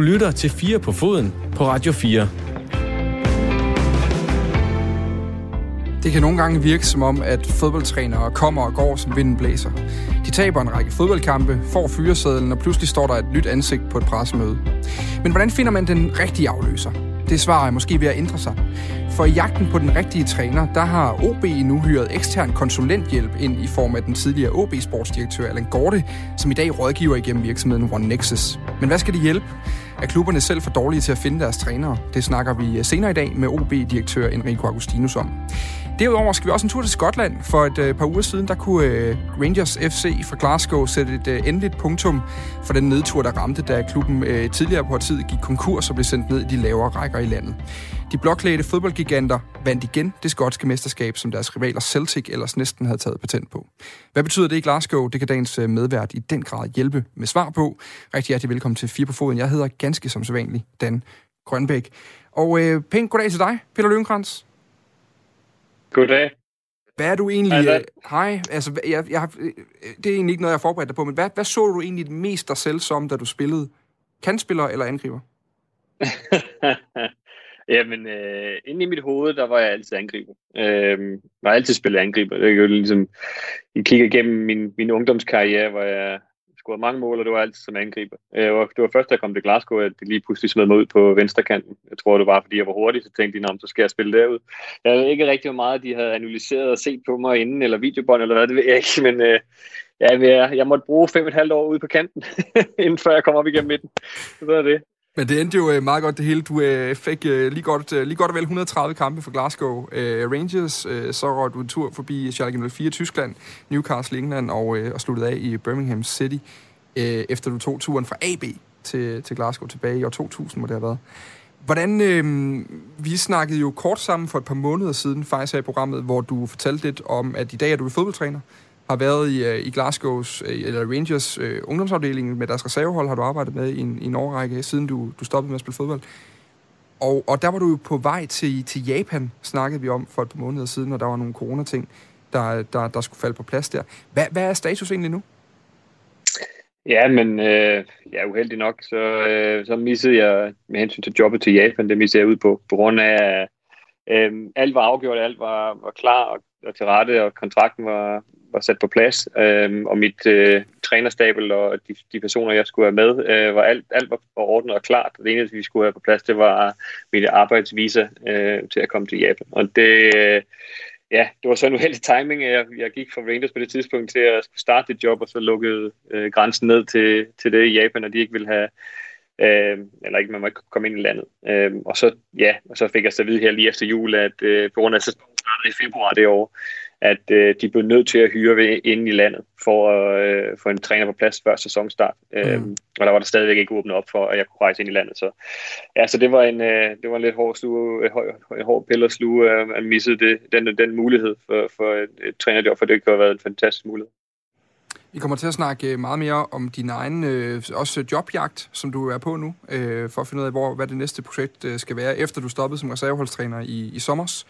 Du lytter til 4 på foden på Radio 4. Det kan nogle gange virke som om, at fodboldtrænere kommer og går, som vinden blæser. De taber en række fodboldkampe, får fyresedlen, og pludselig står der et nyt ansigt på et pressemøde. Men hvordan finder man den rigtige afløser? Det svar er måske ved at ændre sig. For i jagten på den rigtige træner, der har OB nu hyret ekstern konsulenthjælp ind i form af den tidligere OB-sportsdirektør Allan Gorte, som i dag rådgiver igennem virksomheden One Nexus. Men hvad skal det hjælpe? Er klubberne selv for dårlige til at finde deres trænere? Det snakker vi eh, senere i dag med OB-direktør Enrico Agustinus om. Derudover skal vi også en tur til Skotland. For et øh, par uger siden, der kunne øh, Rangers FC fra Glasgow sætte et øh, endeligt punktum for den nedtur, der ramte, da klubben øh, tidligere på tid gik konkurs og blev sendt ned i de lavere rækker i landet. De blokklædte fodboldgiganter vandt igen det skotske mesterskab, som deres rivaler Celtic ellers næsten havde taget patent på. Hvad betyder det i Glasgow? Det kan dagens øh, medvært i den grad hjælpe med svar på. Rigtig hjertelig velkommen til Fire på Foden. Jeg hedder ganske som sædvanligt Dan Grønbæk. Og øh, pænt goddag til dig, Peter Løvenkrantz. Goddag. Hvad er du egentlig... Hej, hej altså, jeg, jeg, det er egentlig ikke noget, jeg har forberedt dig på, men hvad, hvad så du egentlig mest dig selv som, da du spillede? Kantspiller eller angriber? Jamen, øh, inde i mit hoved, der var jeg altid angriber. Øh, jeg har altid spillet angriber. Det er jo ligesom, I kigger igennem min, min ungdomskarriere, hvor jeg scoret mange mål, og det var altid som angriber. Øh, det var først, da jeg kom til Glasgow, at de lige pludselig smed mig ud på venstre kanten. Jeg tror, det var, fordi jeg var hurtig, så tænkte de, så skal jeg spille derud. Jeg ved ikke rigtig, hvor meget de havde analyseret og set på mig inden, eller videobånd, eller hvad, det ved jeg ikke, men øh, ja, jeg, jeg måtte bruge fem og et halvt år ude på kanten, inden før jeg kom op igennem midten. Så er det. Men det endte jo øh, meget godt det hele. Du øh, fik øh, lige, godt, øh, lige godt og vel 130 kampe for Glasgow øh, Rangers. Øh, så røg du en tur forbi Schalke 04 Tyskland, Newcastle England og, og sluttede af i Birmingham City, efter du tog turen fra AB til, til Glasgow tilbage i år 2000, må det have været. Hvordan, øh, vi snakkede jo kort sammen for et par måneder siden, faktisk her i programmet, hvor du fortalte lidt om, at i dag er du fodboldtræner har været i, øh, i Glasgows, øh, eller Rangers øh, ungdomsafdeling med deres reservehold, har du arbejdet med i en, i en årrække, siden du, du stoppede med at spille fodbold. Og, og der var du jo på vej til, til Japan, snakkede vi om for et par måneder siden, og der var nogle corona-ting, der, der, der skulle falde på plads der. Hvad, hvad er status egentlig nu? Ja, men øh, ja, uheldig nok, så, øh, så missede jeg med hensyn til jobbet til Japan, det missede jeg ud på, på grund af, øh, alt var afgjort, alt var, var klar og, og til rette, og kontrakten var, var sat på plads, øh, og mit øh, trænerstabel og de, de personer, jeg skulle være med, øh, var alt, alt var ordnet og klart. Det eneste, vi skulle have på plads, det var mit arbejdsvisa øh, til at komme til Japan. Og det, øh, ja, det var så en uheldig timing. Jeg, jeg gik fra Rangers på det tidspunkt til at starte det job, og så lukkede øh, grænsen ned til, til det i Japan, og de ikke ville have øh, eller ikke, man må ikke komme ind i landet. Øh, og så, ja, og så fik jeg så at vide her lige efter jul, at øh, på grund af sæsonen startede i februar det år, at øh, de blev nødt til at hyre ved, inde i landet for at øh, få en træner på plads før sæsonstart. Øh, mm. Og der var der stadigvæk ikke åbnet op for, at jeg kunne rejse ind i landet. Så, ja, så det var en, øh, det var en lidt hård, sluge, en hård pille at sluge, øh, at misse det, den, den mulighed for, for et, et trænerjob, for det kunne have været en fantastisk mulighed. Vi kommer til at snakke meget mere om din egen øh, også jobjagt, som du er på nu, øh, for at finde ud af, hvor, hvad det næste projekt øh, skal være, efter du stoppede som reserveholdstræner i, i sommers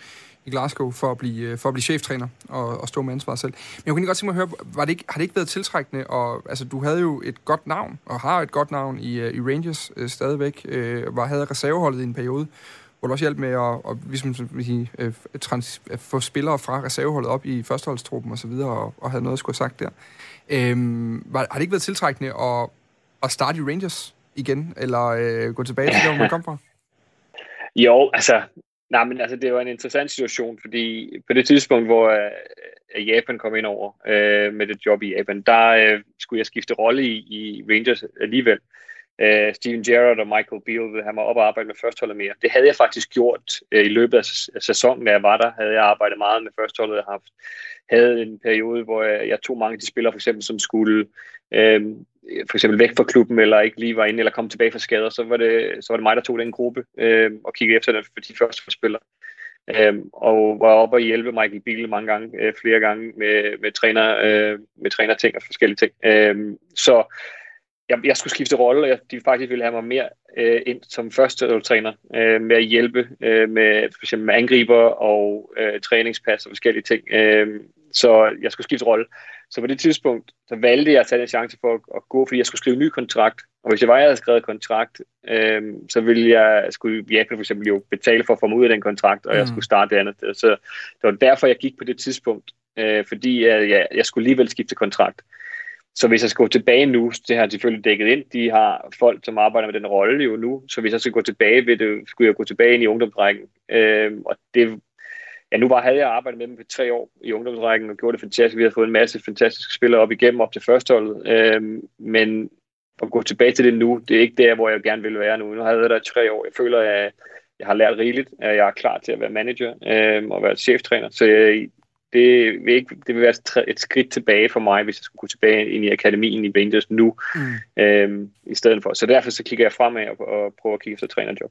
i Glasgow for at blive, øh, for at blive cheftræner og, og stå med ansvaret selv. Men jeg kunne godt tænke mig at høre, var det ikke, har det ikke været tiltrækkende? Og, altså, du havde jo et godt navn, og har et godt navn i, øh, i Rangers øh, stadigvæk. øh, var, havde reserveholdet i en periode, hvor du også hjalp med at, at ligesom, sige, uh, øh, trans, at få spillere fra reserveholdet op i førsteholdstruppen osv., og, og, og havde noget at skulle have sagt der. Uh, var, har det ikke været tiltrækkende at, at starte i Rangers igen, eller øh, gå tilbage til der, hvor man kom fra? Jo, altså, Nej, men altså, det var en interessant situation, fordi på det tidspunkt, hvor uh, Japan kom ind over uh, med det job i Japan, der uh, skulle jeg skifte rolle i, i Rangers alligevel. Uh, Steven Gerrard og Michael Beal ville have mig op og arbejde med førsteholdet mere. Det havde jeg faktisk gjort uh, i løbet af sæsonen, da jeg var der. Havde jeg arbejdet meget med førsteholdet. Jeg haft, havde en periode, hvor jeg, jeg tog mange af de spillere, for eksempel, som skulle uh, Øh, for eksempel væk fra klubben, eller ikke lige var inde, eller kom tilbage fra skader, så var det, så var det mig, der tog den gruppe øh, og kiggede efter den for de første spillere. Øh, og var oppe og hjælpe Michael Biel mange gange, øh, flere gange med, med, træner, øh, med trænerting og forskellige ting. Øh, så jeg, jeg skulle skifte rolle, og jeg, de faktisk ville have mig mere øh, ind som første træner øh, med at hjælpe øh, med for eksempel med angriber og øh, træningspas og forskellige ting. Øh, så jeg skulle skifte rolle. Så på det tidspunkt, så valgte jeg at tage en chance for at, at gå, fordi jeg skulle skrive en ny kontrakt. Og hvis jeg var, jeg havde skrevet kontrakt, øh, så ville jeg, skulle Japan for eksempel jo betale for at få mig ud af den kontrakt, og mm. jeg skulle starte det andet. Så det var derfor, jeg gik på det tidspunkt, øh, fordi jeg, jeg, jeg skulle alligevel skifte kontrakt. Så hvis jeg skal gå tilbage nu, det har selvfølgelig dækket ind, de har folk, som arbejder med den rolle jo nu, så hvis jeg skal gå tilbage, ved det, skulle jeg gå tilbage ind i ungdomsrækken. Øh, og det, ja, nu var, havde jeg arbejdet med dem for tre år i ungdomsrækken og gjorde det fantastisk. Vi har fået en masse fantastiske spillere op igennem, op til førsteholdet. Øh, men at gå tilbage til det nu, det er ikke der, hvor jeg gerne vil være nu. Nu har jeg været der i tre år. Jeg føler, at jeg har lært rigeligt, at jeg er klar til at være manager øh, og være cheftræner. Så jeg, det vil, ikke, det vil være et skridt tilbage for mig, hvis jeg skulle gå tilbage ind i akademien i Rangers nu, mm. øhm, i stedet for. Så derfor så kigger jeg fremad og, og prøver at kigge efter trænerjob.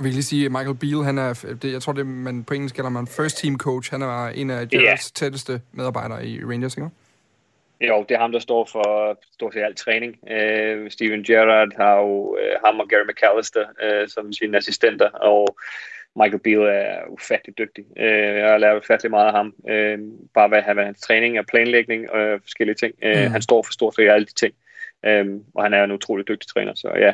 Jeg vil lige sige, at Michael Beal, han er, det, jeg tror, det man på engelsk kalder man first team coach. Han er en af Gerrards yeah. tætteste medarbejdere i Rangers, ikke? Jo, det er ham, der står for stort set al træning. Uh, Steven Gerrard har jo uh, ham og Gary McAllister uh, som sine assistenter, og Michael Beal er ufattelig dygtig. Uh, jeg har lært ufattelig meget af ham. Uh, bare hvad, hvad hans træning og planlægning og forskellige ting. Uh, mm. Han står for stort set alle de ting. Uh, og han er en utrolig dygtig træner, så ja,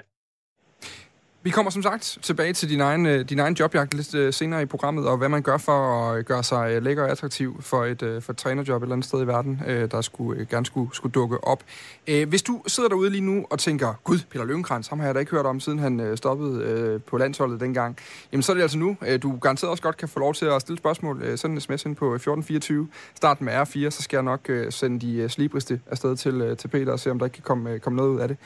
vi kommer som sagt tilbage til din egen, øh, din egen jobjagt lidt øh, senere i programmet, og hvad man gør for at øh, gøre sig lækker og attraktiv for et, for et trænerjob et eller andet sted i verden, der skulle, gerne skulle, skulle dukke op. Hvis du sidder derude lige nu og tænker, gud, Peter Løvenkrantz, ham har jeg da ikke hørt om, siden han stoppede på landsholdet dengang, jamen så er det altså nu. Du garanteret også godt kan få lov til at stille spørgsmål. Send en sms ind på 1424, start med R4, så skal jeg nok sende de slibriste afsted til, til Peter og se, om der ikke kan komme, komme noget ud af det.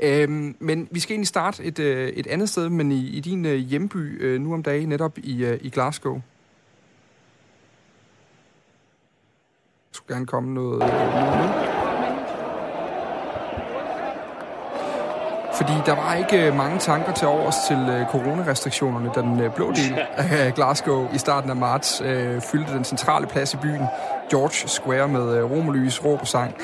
Øhm, men vi skal egentlig starte et, øh, et andet sted, men i, i din øh, hjemby øh, nu om dagen, netop i, øh, i Glasgow. Der skulle gerne komme noget øh, nu. Fordi der var ikke øh, mange tanker til overs til øh, coronarestriktionerne, da den øh, blå del af Glasgow i starten af marts øh, fyldte den centrale plads i byen, George Square, med øh, romerlys, råb og sang.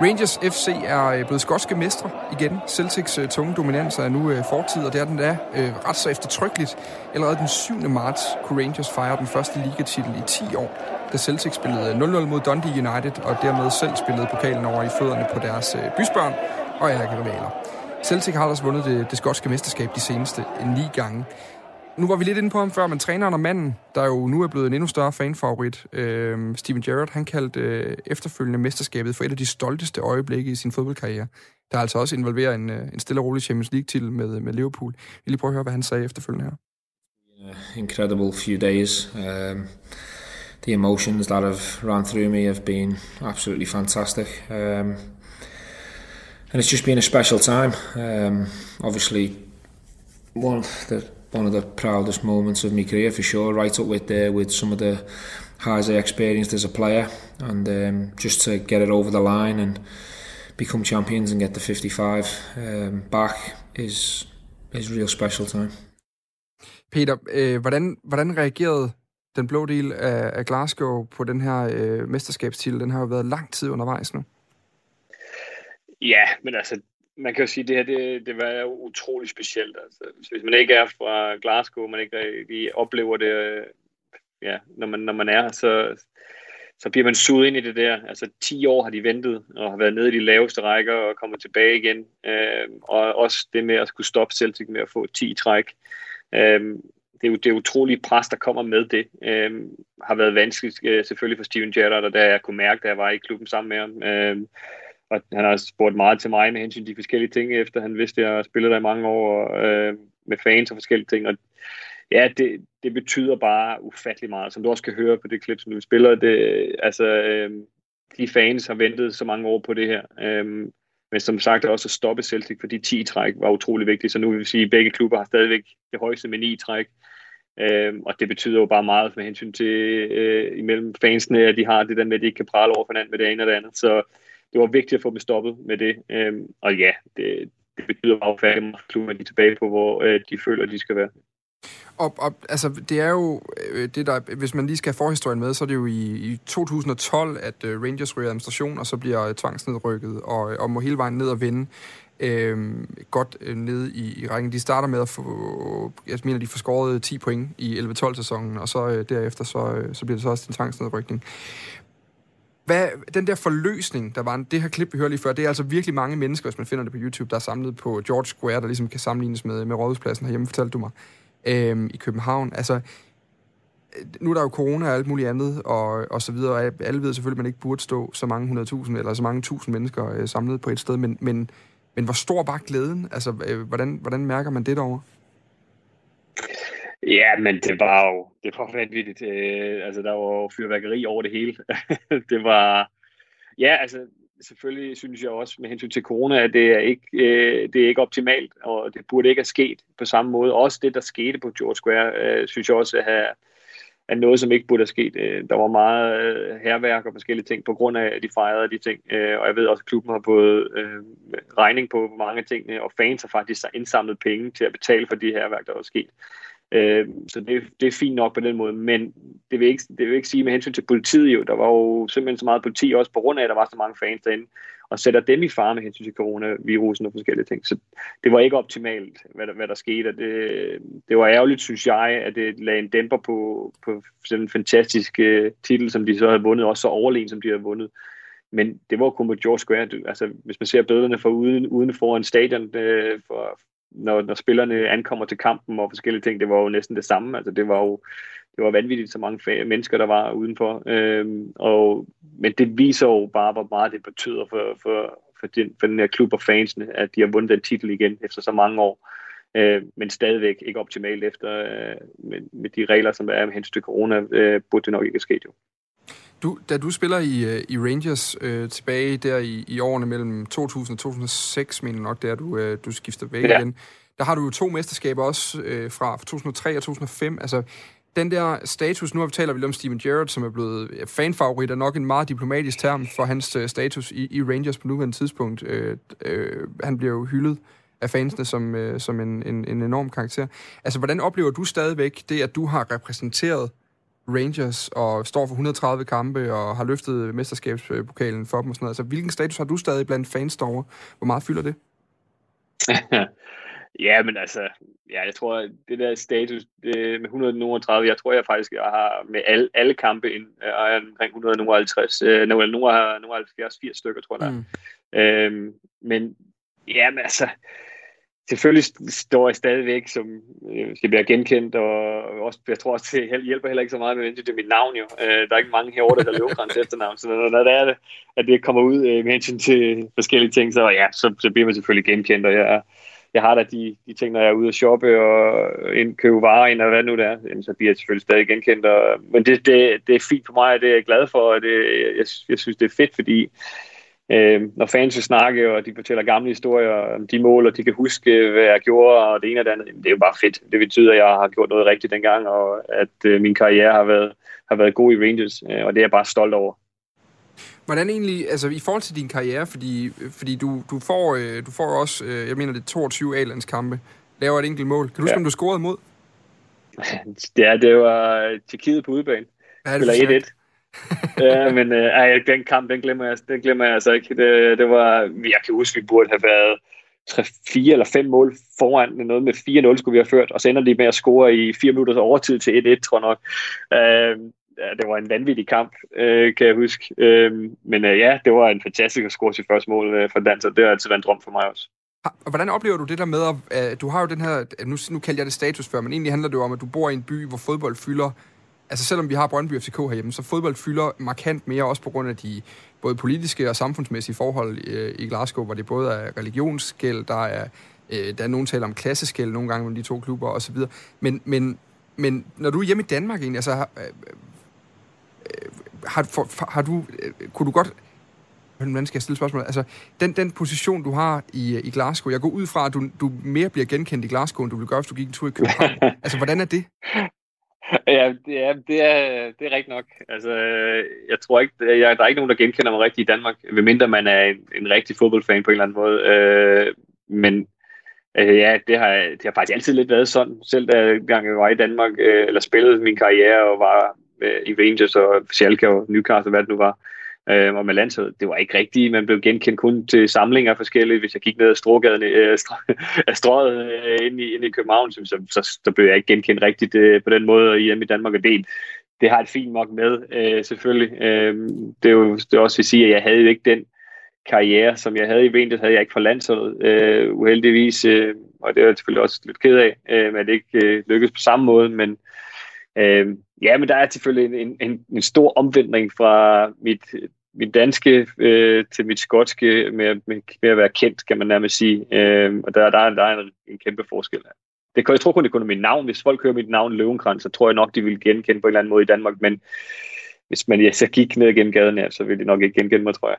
Rangers FC er øh, blevet skotske mestre igen. Celtics øh, tunge dominans er nu øh, fortid, og det er den der ret så eftertrykkeligt. Allerede den 7. marts kunne Rangers fejre den første ligatitel i 10 år, da Celtics spillede 0-0 mod Dundee United, og dermed selv spillede pokalen over i fødderne på deres bysbørn og rivaler. Celtic har ellers vundet det, det skotske mesterskab de seneste ni gange. Nu var vi lidt inde på ham før, men træneren og manden, der jo nu er blevet en endnu større fanfavorit, øh, Steven Gerrard, han kaldte øh, efterfølgende mesterskabet for et af de stolteste øjeblikke i sin fodboldkarriere. Der altså også involverer en, øh, en stille og rolig Champions League-titel med, med Liverpool. Vi vil lige prøve at høre, hvad han sagde efterfølgende her. Incredible few days. Um, the emotions that have run through me have been absolutely fantastic. Um, and it's just been a special time. Um, obviously, one the one of the proudest moments of my career for sure. Right up with the, with some of the highs I experienced as a player, and um, just to get it over the line and become champions and get the 55 um, back is is real special time. Peter, øh, hvordan, hvordan reagerede den blå del af, af Glasgow på den her øh, mesterskabstitel? Den har jo været lang tid undervejs nu. Ja, men altså, man kan jo sige, at det her det, det var utrolig specielt. Altså, hvis man ikke er fra Glasgow, man ikke lige oplever det, øh, ja, når, man, når man er så, så bliver man suget ind i det der. Altså 10 år har de ventet og har været nede i de laveste rækker og kommer tilbage igen. Øh, og også det med at skulle stoppe Celtic med at få 10 træk. Øh, det er jo det utrolige pres, der kommer med det, øh, har været vanskeligt øh, selvfølgelig for Steven Gerrard, og der jeg kunne mærke, da jeg var i klubben sammen med ham. Øh, og han har spurgt meget til mig med hensyn til de forskellige ting, efter han vidste, at jeg spillede der i mange år øh, med fans og forskellige ting. Og ja, det, det betyder bare ufattelig meget, som du også kan høre på det klip, som du spiller. Det, altså, øh, de fans har ventet så mange år på det her. Øh, men som sagt også at stoppe Celtic, fordi 10 træk var utrolig vigtigt. Så nu vil vi sige, at begge klubber har stadigvæk det højeste med 9 træk. Øhm, og det betyder jo bare meget med hensyn til øh, imellem fansene, at de har det der med, at de ikke kan prale over for hinanden med det ene og det andet. Så det var vigtigt at få dem stoppet med det. Øhm, og ja, det, det betyder bare færdig at klubben er tilbage på, hvor øh, de føler, de skal være. Og, og altså, det er jo, øh, det der, hvis man lige skal have forhistorien med, så er det jo i, i 2012, at øh, Rangers ryger administration, og så bliver tvangsnedrykket, og, og må hele vejen ned og vinde øh, godt øh, nede i, i rækken. De starter med at få, jeg mener, de får skåret 10 point i 11-12 sæsonen, og så øh, derefter så, øh, så bliver det så også en tvangsnedrykning. Hvad, den der forløsning, der var, det her klip, vi hørte lige før, det er altså virkelig mange mennesker, hvis man finder det på YouTube, der er samlet på George Square, der ligesom kan sammenlignes med, med Rådhuspladsen herhjemme, fortalte du mig, øhm, i København. Altså, øh, nu er der jo corona og alt muligt andet, og, og så videre, og alle ved selvfølgelig, at man ikke burde stå så mange 100.000 eller så mange tusind mennesker øh, samlet på et sted, men, men, men hvor stor var glæden? Altså, øh, hvordan, hvordan mærker man det derovre? Ja, men det var jo det var vanvittigt. Øh, altså, der var jo fyrværkeri over det hele. det var... Ja, altså, selvfølgelig synes jeg også med hensyn til corona, at det er ikke, øh, det er ikke optimalt, og det burde ikke have sket på samme måde. Også det, der skete på George Square, øh, synes jeg også er, er noget, som ikke burde have sket. Øh, der var meget øh, herværk og forskellige ting på grund af, at de fejrede de ting. Øh, og jeg ved også, at klubben har fået øh, regning på mange ting, og fans har faktisk indsamlet penge til at betale for de herværk, der var sket. Øh, så det, det er fint nok på den måde, men det vil, ikke, det vil ikke sige med hensyn til politiet jo, der var jo simpelthen så meget politi også på grund af, at der var så mange fans derinde, og sætter dem i fare med hensyn til coronavirusen og forskellige ting. Så det var ikke optimalt, hvad der, hvad der skete, og det, det var ærgerligt, synes jeg, at det lagde en dæmper på, på sådan en fantastisk uh, titel, som de så havde vundet, også så overlegen, som de havde vundet. Men det var kun på George Square. Altså, hvis man ser billederne fra uden, uden foran stadion øh, for, når, når spillerne ankommer til kampen og forskellige ting, det var jo næsten det samme. Altså, det var jo det var vanvittigt, så mange mennesker, der var udenfor. Øhm, og, men det viser jo bare, hvor meget det betyder for, for, for, den, for den her klub og fansene, at de har vundet den titel igen efter så mange år. Øh, men stadigvæk ikke optimalt efter øh, med, med de regler, som er med hensyn til corona, øh, burde det nok ikke ske jo. Du, da du spiller i, øh, i Rangers øh, tilbage der i, i årene mellem 2000 og 2006, mener nok, der du, øh, du skifter væk ja. igen, der har du jo to mesterskaber også øh, fra 2003 og 2005. Altså, den der status, nu har vi talt lidt om Steven Gerrard, som er blevet fanfavorit, er nok en meget diplomatisk term for hans øh, status i, i Rangers på nuværende tidspunkt. Øh, øh, han bliver jo hyldet af fansene som, øh, som en, en, en enorm karakter. Altså, hvordan oplever du stadigvæk det, at du har repræsenteret Rangers og står for 130 kampe og har løftet mesterskabspokalen for dem og sådan noget. Altså, hvilken status har du stadig blandt fans derovre? Hvor meget fylder det? ja, men altså, ja, jeg tror, det der status det, med 130, jeg tror jeg faktisk, jeg har med alle, alle kampe ind, er jeg omkring 150, øh, nogle har 70, 80 stykker, tror jeg. Mm. Øhm, men ja, men altså, selvfølgelig står jeg stadigvæk, som øh, skal blive genkendt, og også, jeg tror også, det hjælper heller ikke så meget med det er mit navn jo. Øh, der er ikke mange herovre, der løber grænse efternavn, så når, det er det, at det kommer ud øh, med hensyn til forskellige ting, så ja, så, så bliver man selvfølgelig genkendt, og jeg, jeg har da de, de ting, når jeg er ude at shoppe og købe varer ind, og hvad nu det er, så bliver jeg selvfølgelig stadig genkendt. Og, men det, det, det er fint for mig, og det er jeg glad for, og det, jeg, jeg synes, det er fedt, fordi øh, når fans vil snakke, og de fortæller gamle historier om de mål, og de kan huske, hvad jeg gjorde, og det ene og det andet, det er jo bare fedt. Det betyder, at jeg har gjort noget rigtigt dengang, og at øh, min karriere har været, har været god i Rangers, øh, og det er jeg bare stolt over. Hvordan egentlig, altså i forhold til din karriere, fordi, fordi du, du, får, øh, du får også, øh, jeg mener det er 22 A-landskampe, laver et enkelt mål. Kan du huske, ja. om du scorede mod? Ja, det var Tjekkiet på udebane. Eller 1-1 ja, men øh, ej, den kamp, den glemmer jeg, den glemmer jeg altså ikke. Det, det var, jeg kan huske, vi burde have været 3, 4 eller 5 mål foran. Noget med 4-0 skulle vi have ført, og så ender de med at score i 4 minutters overtid til 1-1, tror jeg nok. Øh, ja, det var en vanvittig kamp, øh, kan jeg huske. Øh, men øh, ja, det var en fantastisk at score sit første mål øh, for danser. det har altid været en drøm for mig også. Og hvordan oplever du det der med, at øh, du har jo den her, nu, nu kalder jeg det status før, men egentlig handler det jo om, at du bor i en by, hvor fodbold fylder altså selvom vi har Brøndby FCK herhjemme, så fodbold fylder markant mere, også på grund af de både politiske og samfundsmæssige forhold øh, i Glasgow, hvor det både er religionsskæld, der er, øh, der er nogen taler om klasseskæld nogle gange mellem de to klubber osv. Men, men, men når du er hjemme i Danmark egentlig, altså har, øh, øh, har, for, har du, øh, kunne du godt Hvordan skal jeg stille spørgsmål? Altså, den, den position, du har i, i Glasgow, jeg går ud fra, at du, du mere bliver genkendt i Glasgow, end du vil gøre, hvis du gik en tur i København. altså, hvordan er det? Ja, det er, det er, det er rigtigt nok. Altså, jeg tror ikke, jeg, der er ikke nogen, der genkender mig rigtigt i Danmark, medmindre man er en, en rigtig fodboldfan på en eller anden måde. Øh, men øh, ja, det har, det har faktisk altid lidt været sådan. Selv da gang jeg var i Danmark, øh, eller spillede min karriere og var øh, i Rangers og Schalke og Newcastle, hvad det nu var, øh, og med landsholdet. Det var ikke rigtigt. Man blev genkendt kun til samlinger forskellige. Hvis jeg gik ned ad Strågaden, øh, af strøget øh, ind, i, ind i København, så, så, så, så blev jeg ikke genkendt rigtigt øh, på den måde hjemme i Danmark. Og det, det har et fint nok med, øh, selvfølgelig. Øh, det er jo det er også vil sige, at jeg havde jo ikke den karriere, som jeg havde i Vendes, havde jeg ikke for landsholdet, øh, uheldigvis, øh, og det er jeg selvfølgelig også lidt ked af, øh, at det ikke øh, lykkedes på samme måde, men øh, ja, men der er selvfølgelig en, en, en stor omvendring fra mit, mit danske øh, til mit skotske med, med, med at være kendt, kan man nærmest sige, øh, og der, der, der er en, en kæmpe forskel her. Det, jeg tror kun, det kunne mit navn. Hvis folk hører mit navn Løvenkrans, så tror jeg nok, de vil genkende på en eller anden måde i Danmark, men hvis man ja, så gik ned gennem gaden her, så ville de nok ikke genkende mig, tror jeg.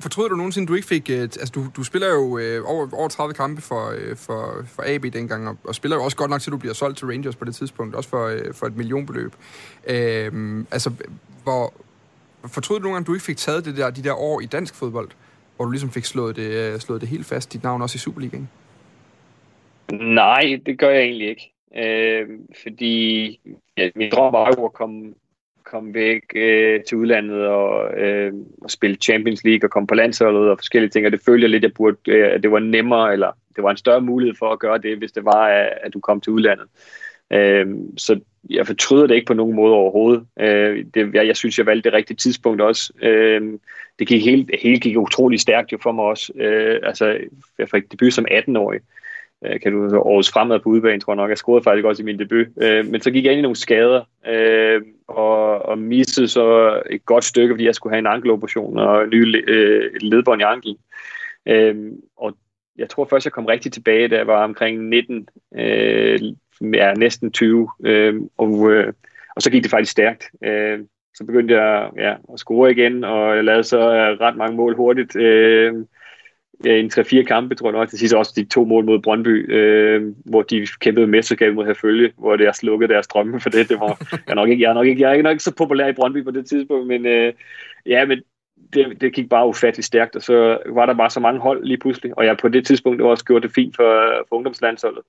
Fortryder du nogensinde, du ikke fik... Øh, altså, du, du spiller jo øh, over, over 30 kampe for, øh, for, for AB dengang, og, og spiller jo også godt nok til, du bliver solgt til Rangers på det tidspunkt, også for, øh, for et millionbeløb. Øh, altså, hvor... Fortryder du nogle gange, du ikke fik taget det der, de der år i dansk fodbold, hvor du ligesom fik slået det, øh, slået det helt fast, dit navn også i Superligaen? Nej, det gør jeg egentlig ikke. Øh, fordi ja, min drøm var jo at komme komme væk øh, til udlandet og, øh, og spille Champions League og komme på landsholdet og forskellige ting, og det følte jeg lidt, jeg burde, øh, at det var nemmere, eller det var en større mulighed for at gøre det, hvis det var, at, at du kom til udlandet. Øh, så jeg fortryder det ikke på nogen måde overhovedet. Øh, det, jeg, jeg synes, jeg valgte det rigtige tidspunkt også. Øh, det gik helt, helt gik utrolig stærkt jo for mig også. Øh, altså, jeg fik debut som 18-årig øh, kan du årets fremad på udbanen, tror jeg nok. Jeg scorede faktisk også i min debut. Øh, men så gik jeg ind i nogle skader, øh, og, og missede så et godt stykke, fordi jeg skulle have en ankeloperation og en ny øh, ledbånd i anklen. Øh, og jeg tror først, jeg kom rigtig tilbage, da jeg var omkring 19, øh, ja, næsten 20. Øh, og, øh, og så gik det faktisk stærkt. Øh, så begyndte jeg ja, at score igen, og jeg lavede så ret mange mål hurtigt. Øh, ja, en 3-4 kampe, tror jeg nok. Det sidste også de to mål mod Brøndby, øh, hvor de kæmpede mesterskab mod Herfølge, hvor det er slukket deres drømme for det. det var, jeg, er nok ikke, jeg, er nok ikke, jeg er ikke nok så populær i Brøndby på det tidspunkt, men øh, ja, men det, det gik bare ufatteligt stærkt, og så var der bare så mange hold lige pludselig, og jeg på det tidspunkt også gjorde det fint for, for ungdomslandsholdet.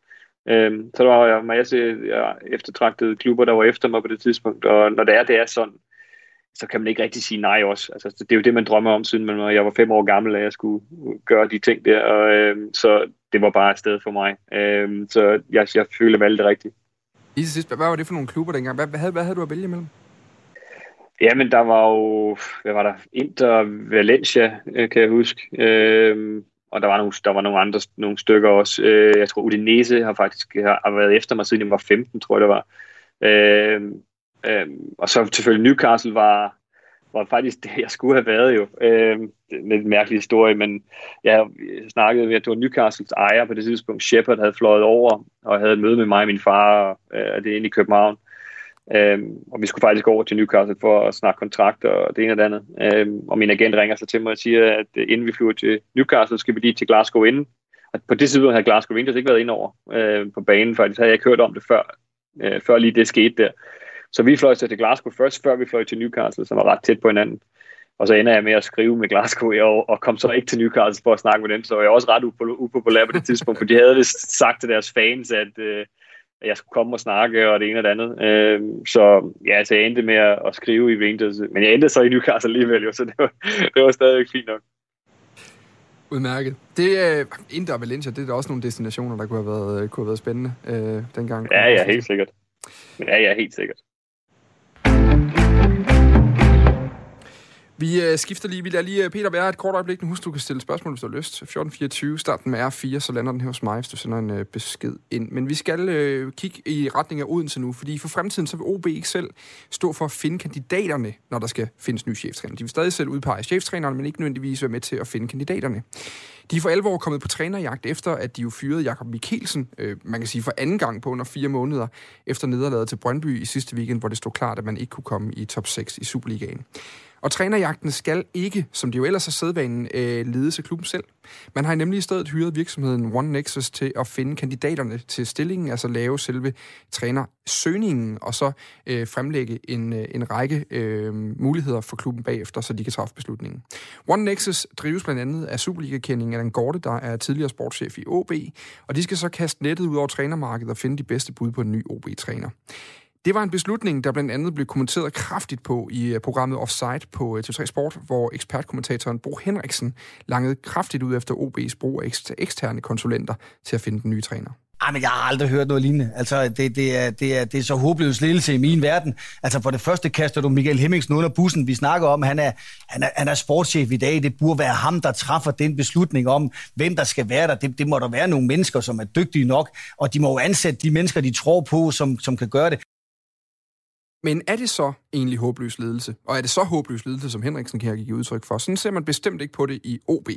Øhm, så der var jeg masse ja, eftertragtede klubber, der var efter mig på det tidspunkt, og når det er, det er sådan, så kan man ikke rigtig sige nej også. Altså, det er jo det, man drømmer om, siden man, jeg var fem år gammel, at jeg skulle gøre de ting der. Og, øh, så det var bare et sted for mig. Øh, så jeg, jeg føler, jeg valgte det rigtigt. Til sidst, hvad var det for nogle klubber dengang? Hvad, hvad, havde, hvad havde du at vælge imellem? Jamen, der var jo, hvad var der? Inter Valencia, øh, kan jeg huske. Øh, og der var nogle, der var nogle andre nogle stykker også. Øh, jeg tror, Udinese har faktisk har, har været efter mig, siden jeg var 15, tror jeg det var. Øh, øh, og så selvfølgelig Newcastle var, var faktisk det, jeg skulle have været jo. Øh, med en mærkelig historie, men jeg snakkede med, at det var Newcastles ejer på det tidspunkt. Shepard havde fløjet over og havde et møde med mig og min far, og, øh, det er inde i København. Øhm, og vi skulle faktisk over til Newcastle for at snakke kontrakter og det ene og det andet. Øhm, og min agent ringer så til mig og siger, at øh, inden vi flyver til Newcastle, skal vi lige til Glasgow inden. Og på det tidspunkt havde Glasgow Rangers ikke været ind over øh, på banen, faktisk havde jeg ikke hørt om det før, øh, før lige det skete der. Så vi fløj så til Glasgow først, før vi fløj til Newcastle, som var ret tæt på hinanden. Og så ender jeg med at skrive med Glasgow og, og kom så ikke til Newcastle for at snakke med dem, så jeg er også ret upopulær på det tidspunkt, for de havde vist sagt til deres fans, at, øh, jeg skulle komme og snakke, og det ene og det andet. Øh, så ja, så jeg endte med at, at skrive i Rangers, men jeg endte så i Newcastle alligevel, jo, så det var, det var stadig fint nok. Udmærket. Det er uh, Inter og Valencia, det er da også nogle destinationer, der kunne have været, kunne have været spændende uh, dengang. Ja, ja, helt sikkert. Ja, ja, helt sikkert. Vi øh, skifter lige. Vi lader lige øh, Peter være et kort øjeblik. Nu husk, du kan stille spørgsmål, hvis du har lyst. 1424, starten med R4, så lander den her hos mig, hvis du sender en øh, besked ind. Men vi skal øh, kigge i retning af Odense nu, fordi for fremtiden så vil OB ikke selv stå for at finde kandidaterne, når der skal findes nye cheftræner. De vil stadig selv udpege cheftrænerne, men ikke nødvendigvis være med til at finde kandidaterne. De er for alvor kommet på trænerjagt efter, at de jo fyrede Jakob Mikkelsen, øh, man kan sige for anden gang på under fire måneder, efter nederlaget til Brøndby i sidste weekend, hvor det stod klart, at man ikke kunne komme i top 6 i Superligaen. Og trænerjagten skal ikke, som det jo ellers er sædvanen, øh, ledes af klubben selv. Man har nemlig i stedet hyret virksomheden One Nexus til at finde kandidaterne til stillingen, altså lave selve trænersøgningen, og så øh, fremlægge en, øh, en række øh, muligheder for klubben bagefter, så de kan træffe beslutningen. One Nexus drives blandt andet af Superliga-kendingen af Allan Gorte, der er tidligere sportschef i OB, og de skal så kaste nettet ud over trænermarkedet og finde de bedste bud på en ny OB-træner. Det var en beslutning, der blandt andet blev kommenteret kraftigt på i øh, programmet Offside på øh, TV3 Sport, hvor ekspertkommentatoren Bo Henriksen langede kraftigt ud efter OB's brug af eksterne konsulenter til at finde den nye træner. Ej, men jeg har aldrig hørt noget lignende. Altså, det, det, er, det, er, det er så håbløs ledelse i min verden. Altså, for det første kaster du Michael Hemmingsen under bussen. Vi snakker om, han er, han er, han er sportschef i dag. Det burde være ham, der træffer den beslutning om, hvem der skal være der. Det, det må der være nogle mennesker, som er dygtige nok, og de må jo ansætte de mennesker, de tror på, som, som kan gøre det. Men er det så egentlig håbløs ledelse? Og er det så håbløs ledelse, som Henriksen kan give udtryk for? Sådan ser man bestemt ikke på det i OB.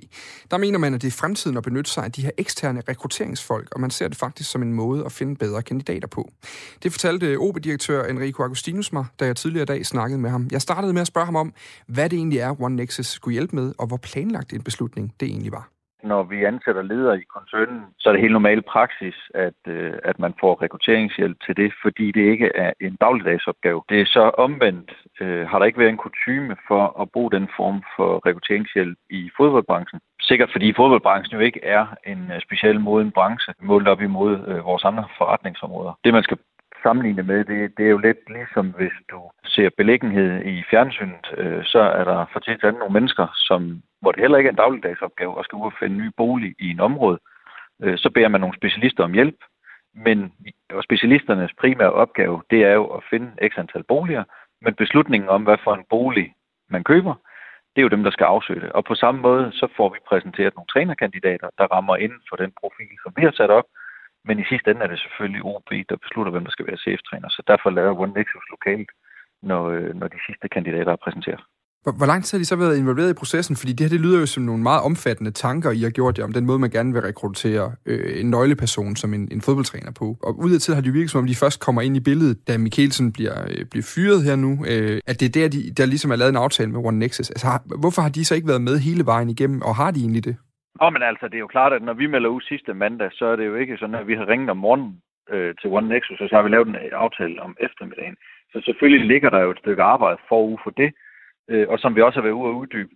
Der mener man, at det er fremtiden at benytte sig af de her eksterne rekrutteringsfolk, og man ser det faktisk som en måde at finde bedre kandidater på. Det fortalte OB-direktør Enrico Agustinus mig, da jeg tidligere i dag snakkede med ham. Jeg startede med at spørge ham om, hvad det egentlig er, One Nexus skulle hjælpe med, og hvor planlagt en beslutning det egentlig var når vi ansætter ledere i koncernen, så er det helt normal praksis, at, øh, at man får rekrutteringshjælp til det, fordi det ikke er en dagligdagsopgave. Det er så omvendt, øh, har der ikke været en kutyme for at bruge den form for rekrutteringshjælp i fodboldbranchen. Sikkert fordi fodboldbranchen jo ikke er en øh, speciel moden branche, målt op imod øh, vores andre forretningsområder. Det man skal sammenligne med, det, det er jo lidt ligesom hvis du ser beliggenhed i fjernsynet, øh, så er der for tit nogle mennesker, som hvor det heller ikke er en dagligdagsopgave at skal ud og finde en ny bolig i en område, øh, så beder man nogle specialister om hjælp. Men og specialisternes primære opgave, det er jo at finde x antal boliger, men beslutningen om, hvad for en bolig man køber, det er jo dem, der skal afsøge det. Og på samme måde, så får vi præsenteret nogle trænerkandidater, der rammer inden for den profil, som vi har sat op. Men i sidste ende er det selvfølgelig OB, der beslutter, hvem der skal være cheftræner. Så derfor laver One Nexus lokalt, når, øh, når de sidste kandidater er præsenteret. Hvor, hvor lang tid har de så været involveret i processen? Fordi det her, det lyder jo som nogle meget omfattende tanker, I har gjort jer om den måde, man gerne vil rekruttere øh, en nøgleperson som en, en fodboldtræner på. Og udadtil har det virket som om, de først kommer ind i billedet, da Mikkelsen bliver, øh, bliver fyret her nu. Øh, at det er der, de, der ligesom er lavet en aftale med One Nexus. Altså, har, hvorfor har de så ikke været med hele vejen igennem, og har de egentlig det? Nå, men altså, det er jo klart, at når vi melder ud sidste mandag, så er det jo ikke sådan, at vi har ringet om morgenen øh, til One Nexus, og så har vi lavet en øh, aftale om eftermiddagen. Så selvfølgelig ligger der jo et stykke arbejde forud for det, øh, og som vi også har været ude at uddybe,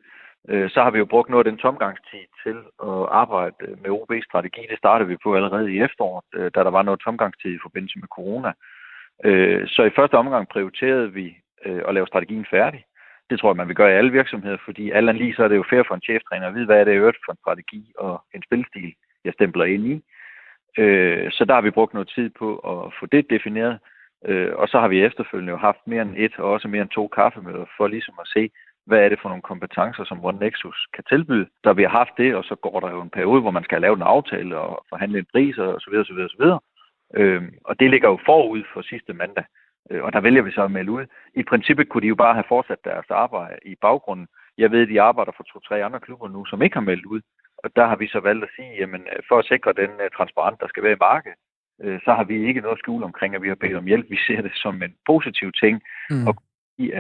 øh, så har vi jo brugt noget af den tomgangstid til at arbejde med OB-strategi. Det startede vi på allerede i efteråret, øh, da der var noget tomgangstid i forbindelse med corona. Øh, så i første omgang prioriterede vi øh, at lave strategien færdig. Det tror jeg, man vil gøre i alle virksomheder, fordi alle lige så er det jo fair for en cheftræner at vide, hvad er det øvrigt for en strategi og en spilstil, jeg stempler ind i. Øh, så der har vi brugt noget tid på at få det defineret. Øh, og så har vi efterfølgende jo haft mere end et og også mere end to kaffemøder for ligesom at se, hvad er det for nogle kompetencer, som One Nexus kan tilbyde. Da vi har haft det, og så går der jo en periode, hvor man skal lave en aftale og forhandle en pris og så videre, så videre, så videre. Øh, og det ligger jo forud for sidste mandag. Øh, og der vælger vi så at melde ud. I princippet kunne de jo bare have fortsat deres arbejde i baggrunden. Jeg ved, at de arbejder for to-tre andre klubber nu, som ikke har meldt ud. Og der har vi så valgt at sige, jamen for at sikre den uh, transparent, der skal være i markedet, så har vi ikke noget skjul omkring, at vi har bedt om hjælp. Vi ser det som en positiv ting, mm. og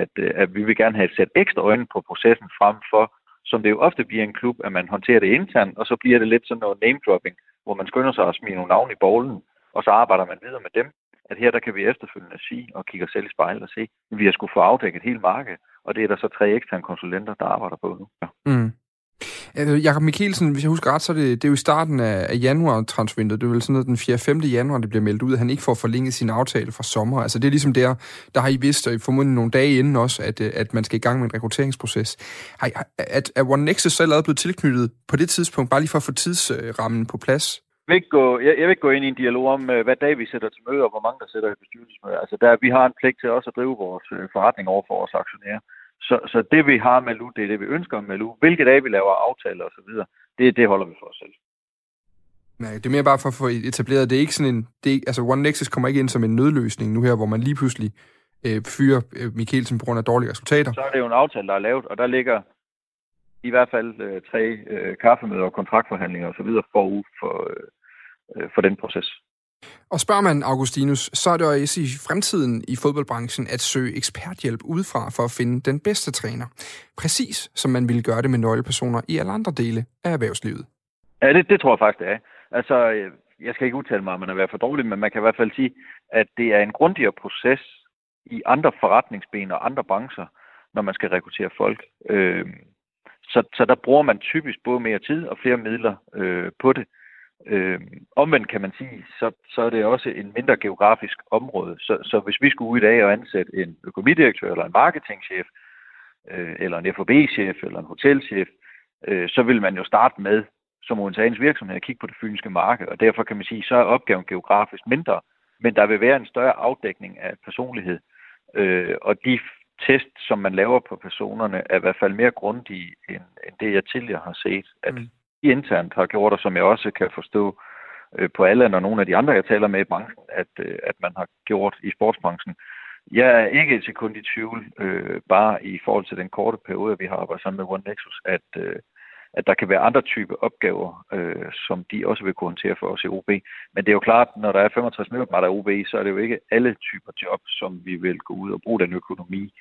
at, at vi vil gerne have et sæt ekstra øjne på processen frem for, som det jo ofte bliver en klub, at man håndterer det internt, og så bliver det lidt sådan noget name-dropping, hvor man skynder sig at smide nogle navne i bowlen, og så arbejder man videre med dem. At her der kan vi efterfølgende sige og kigge os selv i spejlet og se, at vi har skulle få afdækket hele markedet, og det er der så tre eksterne konsulenter, der arbejder på nu. Ja. Mm. Altså, Jakob Mikkelsen, hvis jeg husker ret, så er det, det er jo i starten af, af januar transfervinduet. Det er vel sådan noget den 4. 5. januar, det bliver meldt ud, at han ikke får forlænget sin aftale fra sommer. Altså det er ligesom der, der har I vidst, og formodentlig nogle dage inden også, at, øh, at man skal i gang med en rekrutteringsproces. Har, at, at OneNexus så allerede blevet tilknyttet på det tidspunkt, bare lige for at få tidsrammen på plads? Jeg vil, ikke gå, jeg, jeg vil ikke gå ind i en dialog om, øh, hvad dag vi sætter til møde, og hvor mange der sætter i bestyrelsesmøde. Altså der, vi har en pligt til også at drive vores øh, forretning over for vores aktionærer. Så, så det vi har med LU, det er det vi ønsker med LU. Hvilke dage vi laver aftaler osv., det, det holder vi for os selv. Nej, det er mere bare for at få etableret, det er ikke sådan en, det er, altså One Nexus kommer ikke ind som en nødløsning nu her, hvor man lige pludselig øh, fyrer øh, Mikkelsen på grund af dårlige resultater. Så er det jo en aftale, der er lavet, og der ligger i hvert fald øh, tre øh, kaffemøder og kontraktforhandlinger osv. forud for, øh, for den proces. Og spørger man Augustinus, så er det også i fremtiden i fodboldbranchen at søge eksperthjælp udefra for at finde den bedste træner. Præcis som man ville gøre det med nøglepersoner i alle andre dele af erhvervslivet. Ja, det, det tror jeg faktisk, det er. Altså, øh, jeg skal ikke udtale mig, om man er været for dårlig, men man kan i hvert fald sige, at det er en grundigere proces i andre forretningsben og andre brancher, når man skal rekruttere folk. Øh, så, så der bruger man typisk både mere tid og flere midler øh, på det. Øh, Øhm, omvendt kan man sige, så, så er det også en mindre geografisk område. Så, så hvis vi skulle ud i dag og ansætte en økonomidirektør eller en marketingchef, øh, eller en FOB-chef eller en hotelchef, øh, så vil man jo starte med som Odenseans virksomhed at kigge på det fynske marked, og derfor kan man sige, så er opgaven geografisk mindre, men der vil være en større afdækning af personlighed, øh, og de test, som man laver på personerne, er i hvert fald mere grundige, end, end det, jeg tidligere har set, at mm internt har gjort, og som jeg også kan forstå øh, på alle og nogle af de andre, jeg taler med i branchen, at, øh, at man har gjort i sportsbranchen. Jeg er ikke et sekund i tvivl, øh, bare i forhold til den korte periode, vi har arbejdet sammen med One Nexus, at, øh, at der kan være andre typer opgaver, øh, som de også vil kunne håndtere for os i OB. Men det er jo klart, når der er 65 medarbejdere i OB, så er det jo ikke alle typer job, som vi vil gå ud og bruge den økonomi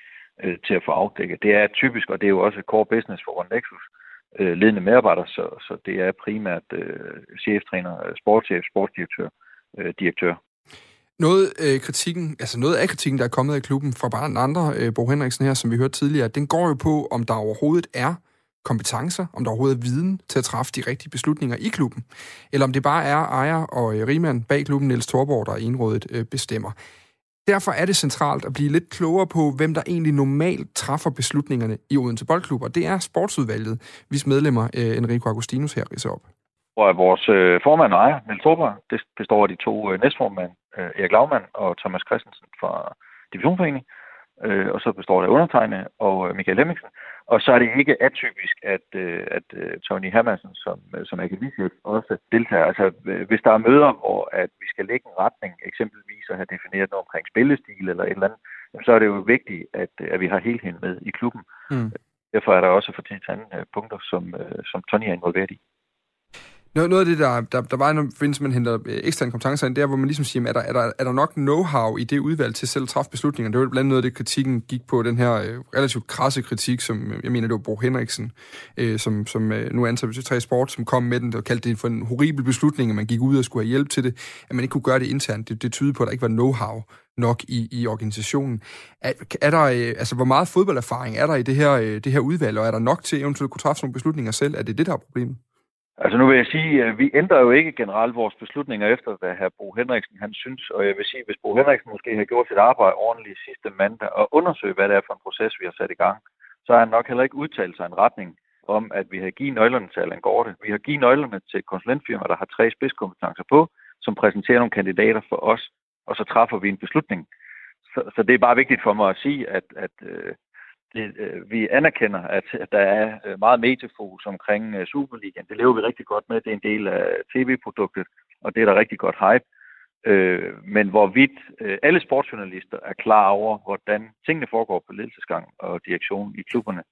øh, til at få afdækket. Det er typisk, og det er jo også core business for One Nexus, øh, ledende medarbejdere, så, så det er primært øh, cheftræner, øh, sportschef, sportsdirektør, øh, direktør. Noget, øh, kritikken, altså noget af kritikken, der er kommet af klubben fra bare den andre, øh, Bo Henriksen her, som vi hørte tidligere, den går jo på, om der overhovedet er kompetencer, om der overhovedet er viden til at træffe de rigtige beslutninger i klubben, eller om det bare er ejer og øh, rigmand bag klubben, Niels Thorborg, der indrådet øh, bestemmer. Derfor er det centralt at blive lidt klogere på, hvem der egentlig normalt træffer beslutningerne i Odense Boldklub, og det er sportsudvalget, hvis medlemmer øh, Enrico Agustinus her ridser op. Og vores øh, formand og ejer, Niels Torberg, det består af de to øh, næstformænd, øh, Erik Lavmand og Thomas Christensen fra Divisionsforeningen, øh, og så består det af undertegne og øh, Michael Hemmingsen. Og så er det ikke atypisk, at, øh, at øh, Tony Hermansen som, øh, som akademichef også deltager. Altså, øh, hvis der er møder, hvor at vi skal lægge en retning, eksempelvis at have defineret noget omkring spillestil eller et eller andet, så er det jo vigtigt, at, at vi har helheden med i klubben. Mm. Derfor er der også for til anden punkter, som, som Tony er involveret i. Noget, noget af det, der, der, der var, når man henter øh, eksterne kompetencer ind, det er, hvor man ligesom siger, er der, er der, er der nok know-how i det udvalg til selv at træffe beslutninger? Det var blandt andet noget af det, kritikken gik på, den her øh, relativt krasse kritik, som øh, jeg mener, det var Bo Henriksen, øh, som, som øh, nu ansat til 3 Sport, som kom med den, og kaldte det for en horribel beslutning, at man gik ud og skulle have hjælp til det, at man ikke kunne gøre det internt. Det, det tyder på, at der ikke var know-how nok i, i organisationen. Er, er der, øh, altså, hvor meget fodbolderfaring er der i det her, øh, det her udvalg, og er der nok til eventuelt at kunne træffe nogle beslutninger selv? Er det det, der er problemet? Altså nu vil jeg sige, at vi ændrer jo ikke generelt vores beslutninger efter, hvad hr. Bo Henriksen han synes. Og jeg vil sige, at hvis Bo Henriksen måske har gjort sit arbejde ordentligt sidste mandag og undersøgt, hvad det er for en proces, vi har sat i gang, så har han nok heller ikke udtalt sig en retning om, at vi har givet nøglerne til Allan Gorte. Vi har givet nøglerne til et konsulentfirma, der har tre spidskompetencer på, som præsenterer nogle kandidater for os, og så træffer vi en beslutning. Så, så det er bare vigtigt for mig at sige, at, at øh, det, øh, vi anerkender, at, at der er øh, meget mediefokus omkring øh, Superligaen. Det lever vi rigtig godt med. Det er en del af tv-produktet, og det er der rigtig godt hype. Øh, men hvorvidt øh, alle sportsjournalister er klar over, hvordan tingene foregår på ledelsesgang og direktion i klubberne,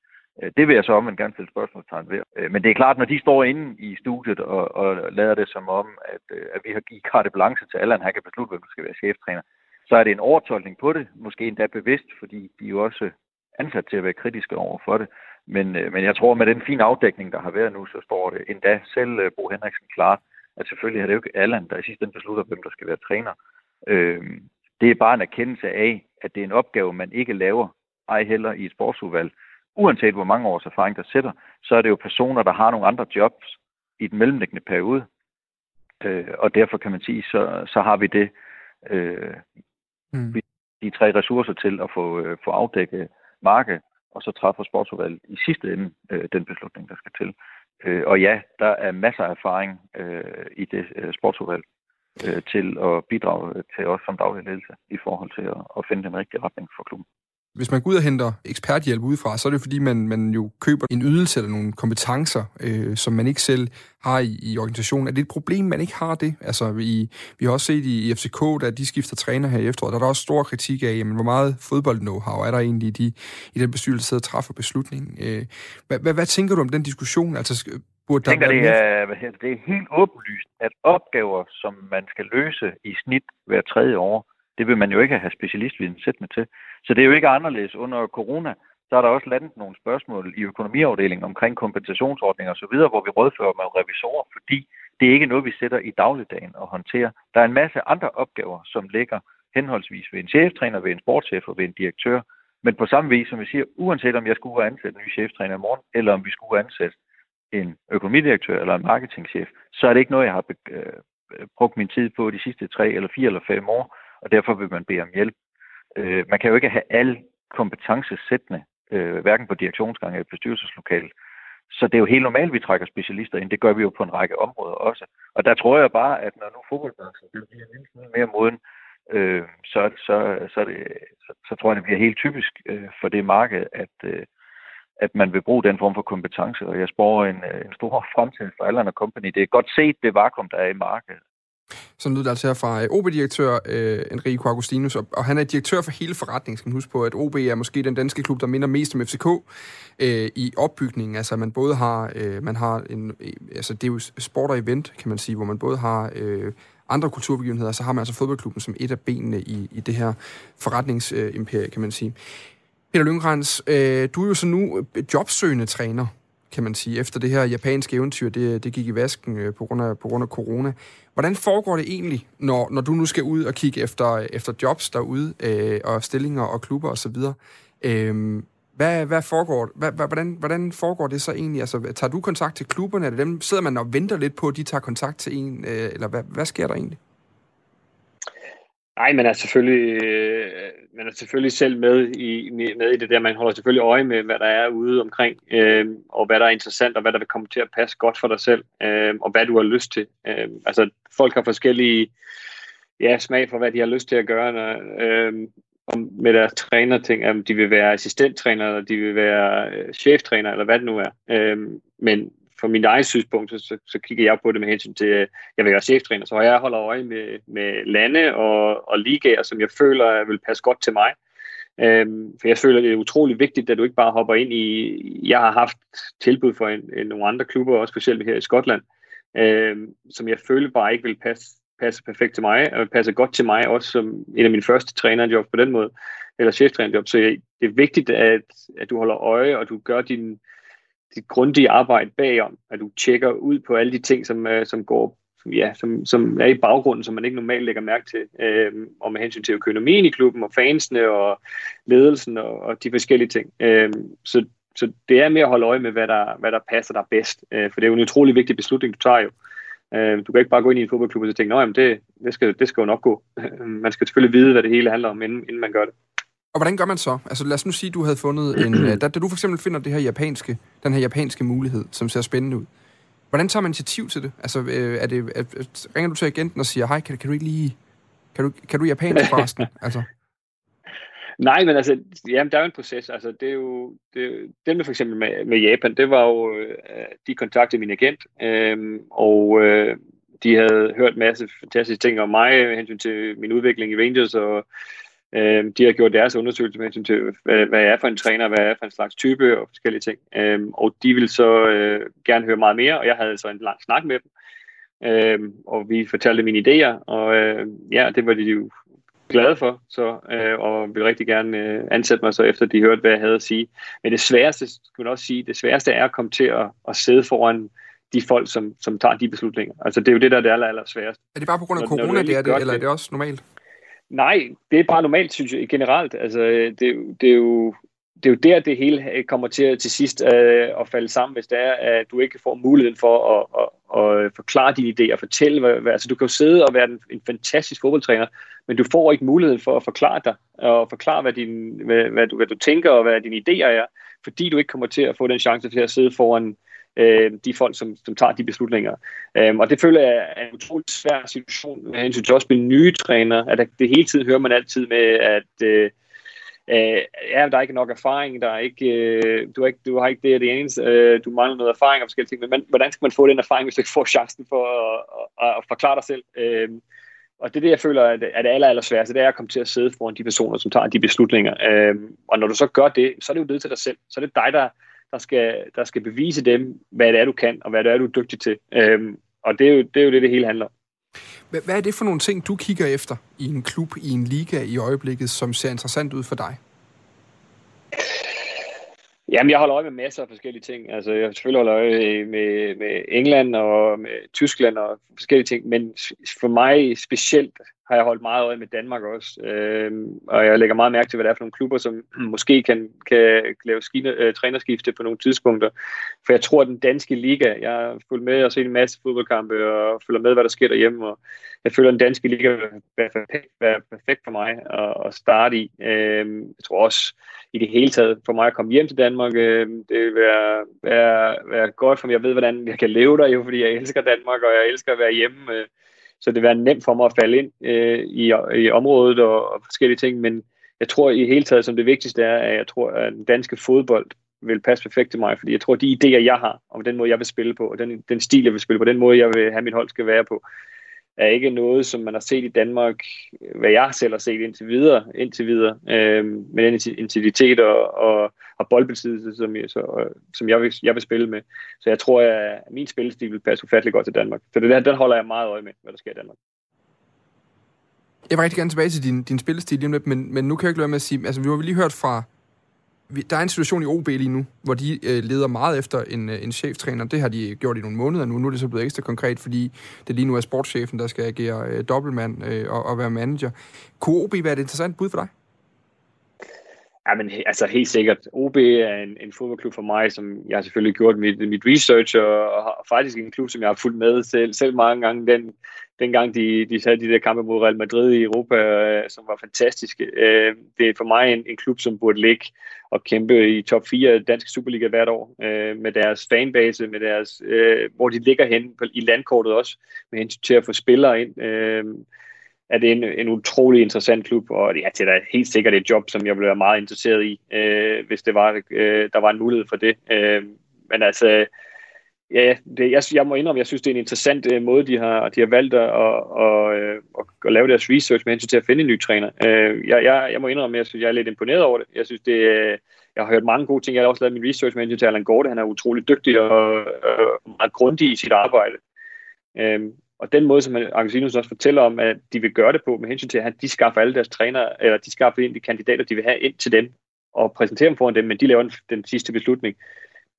øh, det vil jeg så omvendt gerne stille spørgsmålstegn ved. Øh, men det er klart, når de står inde i studiet og, og lader det som om, at, øh, at vi har givet carte blanche til Allan, han kan beslutte, hvem der skal være cheftræner, så er det en overtolkning på det, måske endda bevidst, fordi de jo også ansat til at være kritiske over for det. Men, øh, men jeg tror, med den fine afdækning, der har været nu, så står det endda selv øh, Bo Henriksen klart, at selvfølgelig er det jo ikke Allan, der i sidste ende beslutter, hvem der skal være træner. Øh, det er bare en erkendelse af, at det er en opgave, man ikke laver, ej heller i et sportsudvalg. Uanset hvor mange års erfaring der sætter, så er det jo personer, der har nogle andre jobs i den mellemliggende periode. Øh, og derfor kan man sige, så, så har vi det, øh, mm. de tre ressourcer til at få, øh, få afdækket marked, og så træffer sportsudvalget i sidste ende øh, den beslutning, der skal til. Øh, og ja, der er masser af erfaring øh, i det øh, sportsudvalg øh, til at bidrage til os som daglig ledelse i forhold til at, at finde den rigtige retning for klubben hvis man går ud og henter eksperthjælp udefra, så er det fordi, man, man jo køber en ydelse eller nogle kompetencer, øh, som man ikke selv har i, i organisationen. Er det et problem, man ikke har det? Altså, vi, vi har også set i, i FCK, da de skifter træner her i efteråret, der er der også stor kritik af, jamen, hvor meget fodbold-know-how er der egentlig i, de, i den bestyrelse, der træffer beslutningen. Øh, hvad, hvad, hvad tænker du om den diskussion? Altså, burde der tænker, det er, det er helt åbenlyst, at opgaver, som man skal løse i snit hver tredje år, det vil man jo ikke have specialistviden sættende til. Så det er jo ikke anderledes. Under corona, så er der også landet nogle spørgsmål i økonomiafdelingen omkring kompensationsordninger osv., hvor vi rådfører med revisorer, fordi det er ikke noget, vi sætter i dagligdagen og håndterer. Der er en masse andre opgaver, som ligger henholdsvis ved en cheftræner, ved en sportschef og ved en direktør. Men på samme vis, som vi siger, uanset om jeg skulle ansætte en ny cheftræner i morgen, eller om vi skulle ansætte en økonomidirektør eller en marketingchef, så er det ikke noget, jeg har øh, brugt min tid på de sidste tre eller fire eller fem år, og derfor vil man bede om hjælp. Øh, man kan jo ikke have alle kompetencesættende, øh, hverken på direktionsgang eller bestyrelseslokalet, Så det er jo helt normalt, at vi trækker specialister ind. Det gør vi jo på en række områder også. Og der tror jeg bare, at når nu fodboldbranchen bliver en lille mere moden, øh, så, så, så, det, så, så tror jeg, det bliver helt typisk øh, for det marked, at, øh, at man vil bruge den form for kompetence. Og jeg spår en, øh, en stor fremtid for Allan Company. Det er godt set det vakuum, der er i markedet. Så lyder det altså her fra øh, OB-direktør øh, Enrico Augustinus, og, og han er direktør for hele forretningen, skal man huske på, at OB er måske den danske klub, der minder mest om FCK øh, i opbygningen. Altså man både har, øh, man har en, øh, altså det er jo sport og event, kan man sige, hvor man både har øh, andre kulturbegivenheder, så har man altså fodboldklubben som et af benene i, i det her forretningsimperie, kan man sige. Peter Lynggrens, øh, du er jo så nu jobsøgende træner, kan man sige, efter det her japanske eventyr, det, det gik i vasken øh, på, grund af, på grund af corona. Hvordan foregår det egentlig, når, når du nu skal ud og kigge efter, efter jobs derude, øh, og stillinger og klubber osv.? Øh, hvad, hvad foregår, hvad, hvordan, hvordan foregår det så egentlig? Altså, tager du kontakt til klubberne? Er det dem, sidder man og venter lidt på, at de tager kontakt til en? Øh, eller hvad, hvad sker der egentlig? Nej, man er selvfølgelig, øh, man er selvfølgelig selv med i, med i det der. Man holder selvfølgelig øje med, hvad der er ude omkring, øh, og hvad der er interessant, og hvad der vil komme til at passe godt for dig selv, øh, og hvad du har lyst til. Øh, altså, folk har forskellige ja, smag for, hvad de har lyst til at gøre. Når, øh, om med deres trænerting, om de vil være assistenttræner, eller de vil være øh, cheftræner, eller hvad det nu er. Øh, men fra min egen synspunkt, så, så, kigger jeg på det med hensyn til, at jeg vil være cheftræner, så jeg holder øje med, med lande og, og ligaer, som jeg føler øh, vil passe godt til mig. Øhm, for jeg føler, det er utrolig vigtigt, at du ikke bare hopper ind i... Jeg har haft tilbud for en, en, nogle andre klubber, også specielt her i Skotland, øhm, som jeg føler bare ikke vil passe passe perfekt til mig, og passe godt til mig, også som en af mine første trænerjob på den måde, eller cheftrænerjob. Så det er vigtigt, at, at du holder øje, og du gør din, det grundige arbejde bagom, at du tjekker ud på alle de ting, som, øh, som går ja, som, som er i baggrunden, som man ikke normalt lægger mærke til, øh, og med hensyn til økonomien i klubben, og fansene, og ledelsen, og, og de forskellige ting. Øh, så, så det er mere at holde øje med, hvad der, hvad der passer dig bedst, øh, for det er jo en utrolig vigtig beslutning, du tager jo. Øh, du kan ikke bare gå ind i en fodboldklub og tænke, at det, det, skal, det skal jo nok gå. man skal selvfølgelig vide, hvad det hele handler om, inden, inden man gør det. Og hvordan gør man så? Altså lad os nu sige, at du havde fundet en... da, da du for eksempel finder det her japanske, den her japanske mulighed, som ser spændende ud. Hvordan tager man initiativ til det? Altså, øh, er det, er, ringer du til agenten og siger, hej, kan, kan du ikke lige... Kan du, kan du japansk forresten? altså. Nej, men altså, jamen, der er jo en proces. Altså, det er jo, det, det med for eksempel med, med Japan, det var jo, øh, de kontaktede min agent, øh, og øh, de havde hørt en masse fantastiske ting om mig, med hensyn til min udvikling i Rangers, og øh, de har gjort deres undersøgelse med hensyn til, hvad, hvad er for en træner, hvad jeg er for en slags type, og forskellige ting. Øh, og de ville så øh, gerne høre meget mere, og jeg havde så en lang snak med dem. Øh, og vi fortalte mine idéer, og øh, ja, det var de jo glade for, så, øh, og vil rigtig gerne øh, ansætte mig så efter de hørte, hvad jeg havde at sige. Men det sværeste, skal man også sige, det sværeste er at komme til at, at sidde foran de folk, som, som tager de beslutninger. Altså det er jo det, der er det aller, aller sværeste. Er det bare på grund af når, corona, når det er det, eller er det også normalt? Nej, det er bare normalt, synes jeg, generelt. Altså, det, det er jo det er jo der, det hele øh, kommer til til sidst øh, at falde sammen, hvis det er, at du ikke får muligheden for at, at, at forklare dine idéer, og fortælle, hvad, hvad, altså du kan jo sidde og være en, en fantastisk fodboldtræner, men du får ikke muligheden for at forklare dig, og forklare, hvad, din, hvad, hvad, du, hvad du tænker, og hvad dine idéer er, fordi du ikke kommer til at få den chance til at sidde foran øh, de folk, som, som tager de beslutninger. Øh, og det føler jeg er en utrolig svær situation med hensyn til også med nye træner, at det hele tiden hører man altid med, at øh, øh, ja, der er ikke nok erfaring, der er ikke, øh, du, har ikke, du har ikke det og det eneste, øh, du mangler noget erfaring og forskellige ting, men man, hvordan skal man få den erfaring, hvis du ikke får chancen for at, at, at forklare dig selv? Øh, og det er det, jeg føler er det, er det aller, aller sværeste, det er at komme til at sidde foran de personer, som tager de beslutninger. Øh, og når du så gør det, så er det jo ned til dig selv. Så er det dig, der, der, skal, der skal bevise dem, hvad det er, du kan, og hvad det er, du er dygtig til. Øh, og det er, jo, det er jo det, det hele handler om. Hvad er det for nogle ting, du kigger efter i en klub, i en liga i øjeblikket, som ser interessant ud for dig? Jamen, jeg holder øje med masser af forskellige ting. Altså, jeg selvfølgelig holder øje med, med England og med Tyskland og forskellige ting, men for mig specielt har jeg holdt meget øje med Danmark også. Øh, og jeg lægger meget mærke til, hvad det er for nogle klubber, som måske kan, kan lave skine, øh, trænerskifte på nogle tidspunkter. For jeg tror, at den danske liga, jeg har fulgt med og set en masse fodboldkampe og følger med, hvad der sker derhjemme. Og jeg føler, at den danske liga vil være perfekt, være perfekt for mig at, at starte i. Øh, jeg tror også, i det hele taget, for mig at komme hjem til Danmark, øh, det vil være, være, være godt, for mig. jeg ved, hvordan jeg kan leve der, jo, fordi jeg elsker Danmark, og jeg elsker at være hjemme. Øh, så det vil være nemt for mig at falde ind øh, i, i området og, og forskellige ting, men jeg tror i hele taget, som det vigtigste er, at jeg tror, at den danske fodbold vil passe perfekt til mig, fordi jeg tror, at de idéer, jeg har, om den måde, jeg vil spille på, og den, den stil, jeg vil spille på, den måde, jeg vil have, mit hold skal være på, er ikke noget, som man har set i Danmark, hvad jeg selv har set indtil videre, indtil videre øh, med den intensitet og, og, og boldbesiddelse, som, jeg, så, som jeg, vil, jeg vil spille med. Så jeg tror, at min spillestil vil passe ufattelig godt til Danmark. Så det der, den holder jeg meget øje med, hvad der sker i Danmark. Jeg vil rigtig gerne tilbage til din, din spillestil lige om lidt, men, men nu kan jeg ikke lade med at sige, altså vi har lige hørt fra der er en situation i OB lige nu, hvor de øh, leder meget efter en, øh, en cheftræner. Det har de gjort i nogle måneder nu. Nu er det så blevet ekstra konkret, fordi det lige nu er sportschefen, der skal agere øh, dobbeltmand øh, og, og være manager. Kunne OB være et interessant bud for dig? Ja, men altså helt sikkert. OB er en, en fodboldklub for mig, som jeg har selvfølgelig gjort mit, mit research, og, og faktisk en klub, som jeg har fulgt med selv, selv mange gange. Den, dengang de, de havde de der kampe mod Real Madrid i Europa, øh, som var fantastiske. Øh, det er for mig en, en klub, som burde ligge og kæmpe i top 4 danske Superliga hvert år, øh, med deres fanbase, med deres, øh, hvor de ligger hen på, i landkortet også, med hensyn til at få spillere ind. Øh, er det en, en utrolig interessant klub, og ja, det er da helt sikkert et job, som jeg ville være meget interesseret i, øh, hvis det var, øh, der var en mulighed for det. Øh, men altså, ja, det, jeg, jeg må indrømme, jeg synes, det er en interessant øh, måde, de har, de har valgt at, at, at, at, at lave deres research med hensyn til at finde en ny træner. Øh, jeg, jeg, jeg må indrømme, jeg synes, jeg er lidt imponeret over det. Jeg synes, det øh, jeg har hørt mange gode ting. Jeg har også lavet min research med hensyn til Allan Gorte. Han er utrolig dygtig og, øh, og meget grundig i sit arbejde. Øh, og den måde, som Argentinus også fortæller om, at de vil gøre det på, med hensyn til, at de skaffer alle deres trænere, eller de skaffer ind de kandidater, de vil have ind til dem, og præsenterer dem foran dem, men de laver den, den sidste beslutning.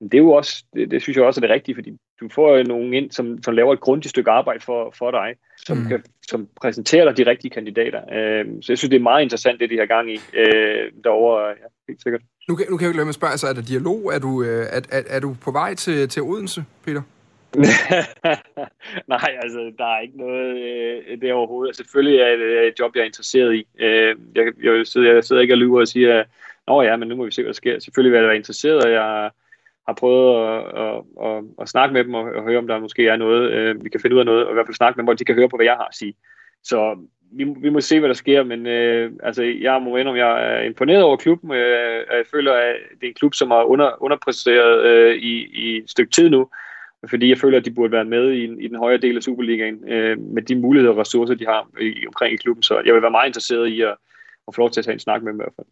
Det er jo også, det, det synes jeg også er det rigtige, fordi du får nogen ind, som, som laver et grundigt stykke arbejde for, for dig, som, mm. kan, som præsenterer dig de rigtige kandidater. Øh, så jeg synes, det er meget interessant, det de har gang i øh, derovre, ja, helt sikkert. Nu kan, nu kan jeg jo lade mig spørge, altså, er der dialog? Er du, øh, er, er, er du på vej til, til Odense, Peter? Nej, altså, der er ikke noget øh, det overhovedet. Selvfølgelig er det et job, jeg er interesseret i. Øh, jeg, jeg, sidder, jeg sidder ikke og lyver og siger, at ja, men nu må vi se, hvad der sker. Selvfølgelig vil jeg være interesseret, og jeg har prøvet at, at, at, at snakke med dem og, og høre, om der måske er noget, øh, vi kan finde ud af noget, og i hvert fald snakke med dem, hvor de kan høre på, hvad jeg har at sige. Så vi, vi må se, hvad der sker, men øh, altså, jeg må om jeg er imponeret over klubben. Øh, jeg føler, at det er en klub, som har under, underpræsteret øh, i, i et stykke tid nu, fordi jeg føler, at de burde være med i, i den højere del af Superligaen, øh, med de muligheder og ressourcer, de har i, omkring i klubben. Så jeg vil være meget interesseret i at, at få lov til at tage en snak med dem i hvert fald.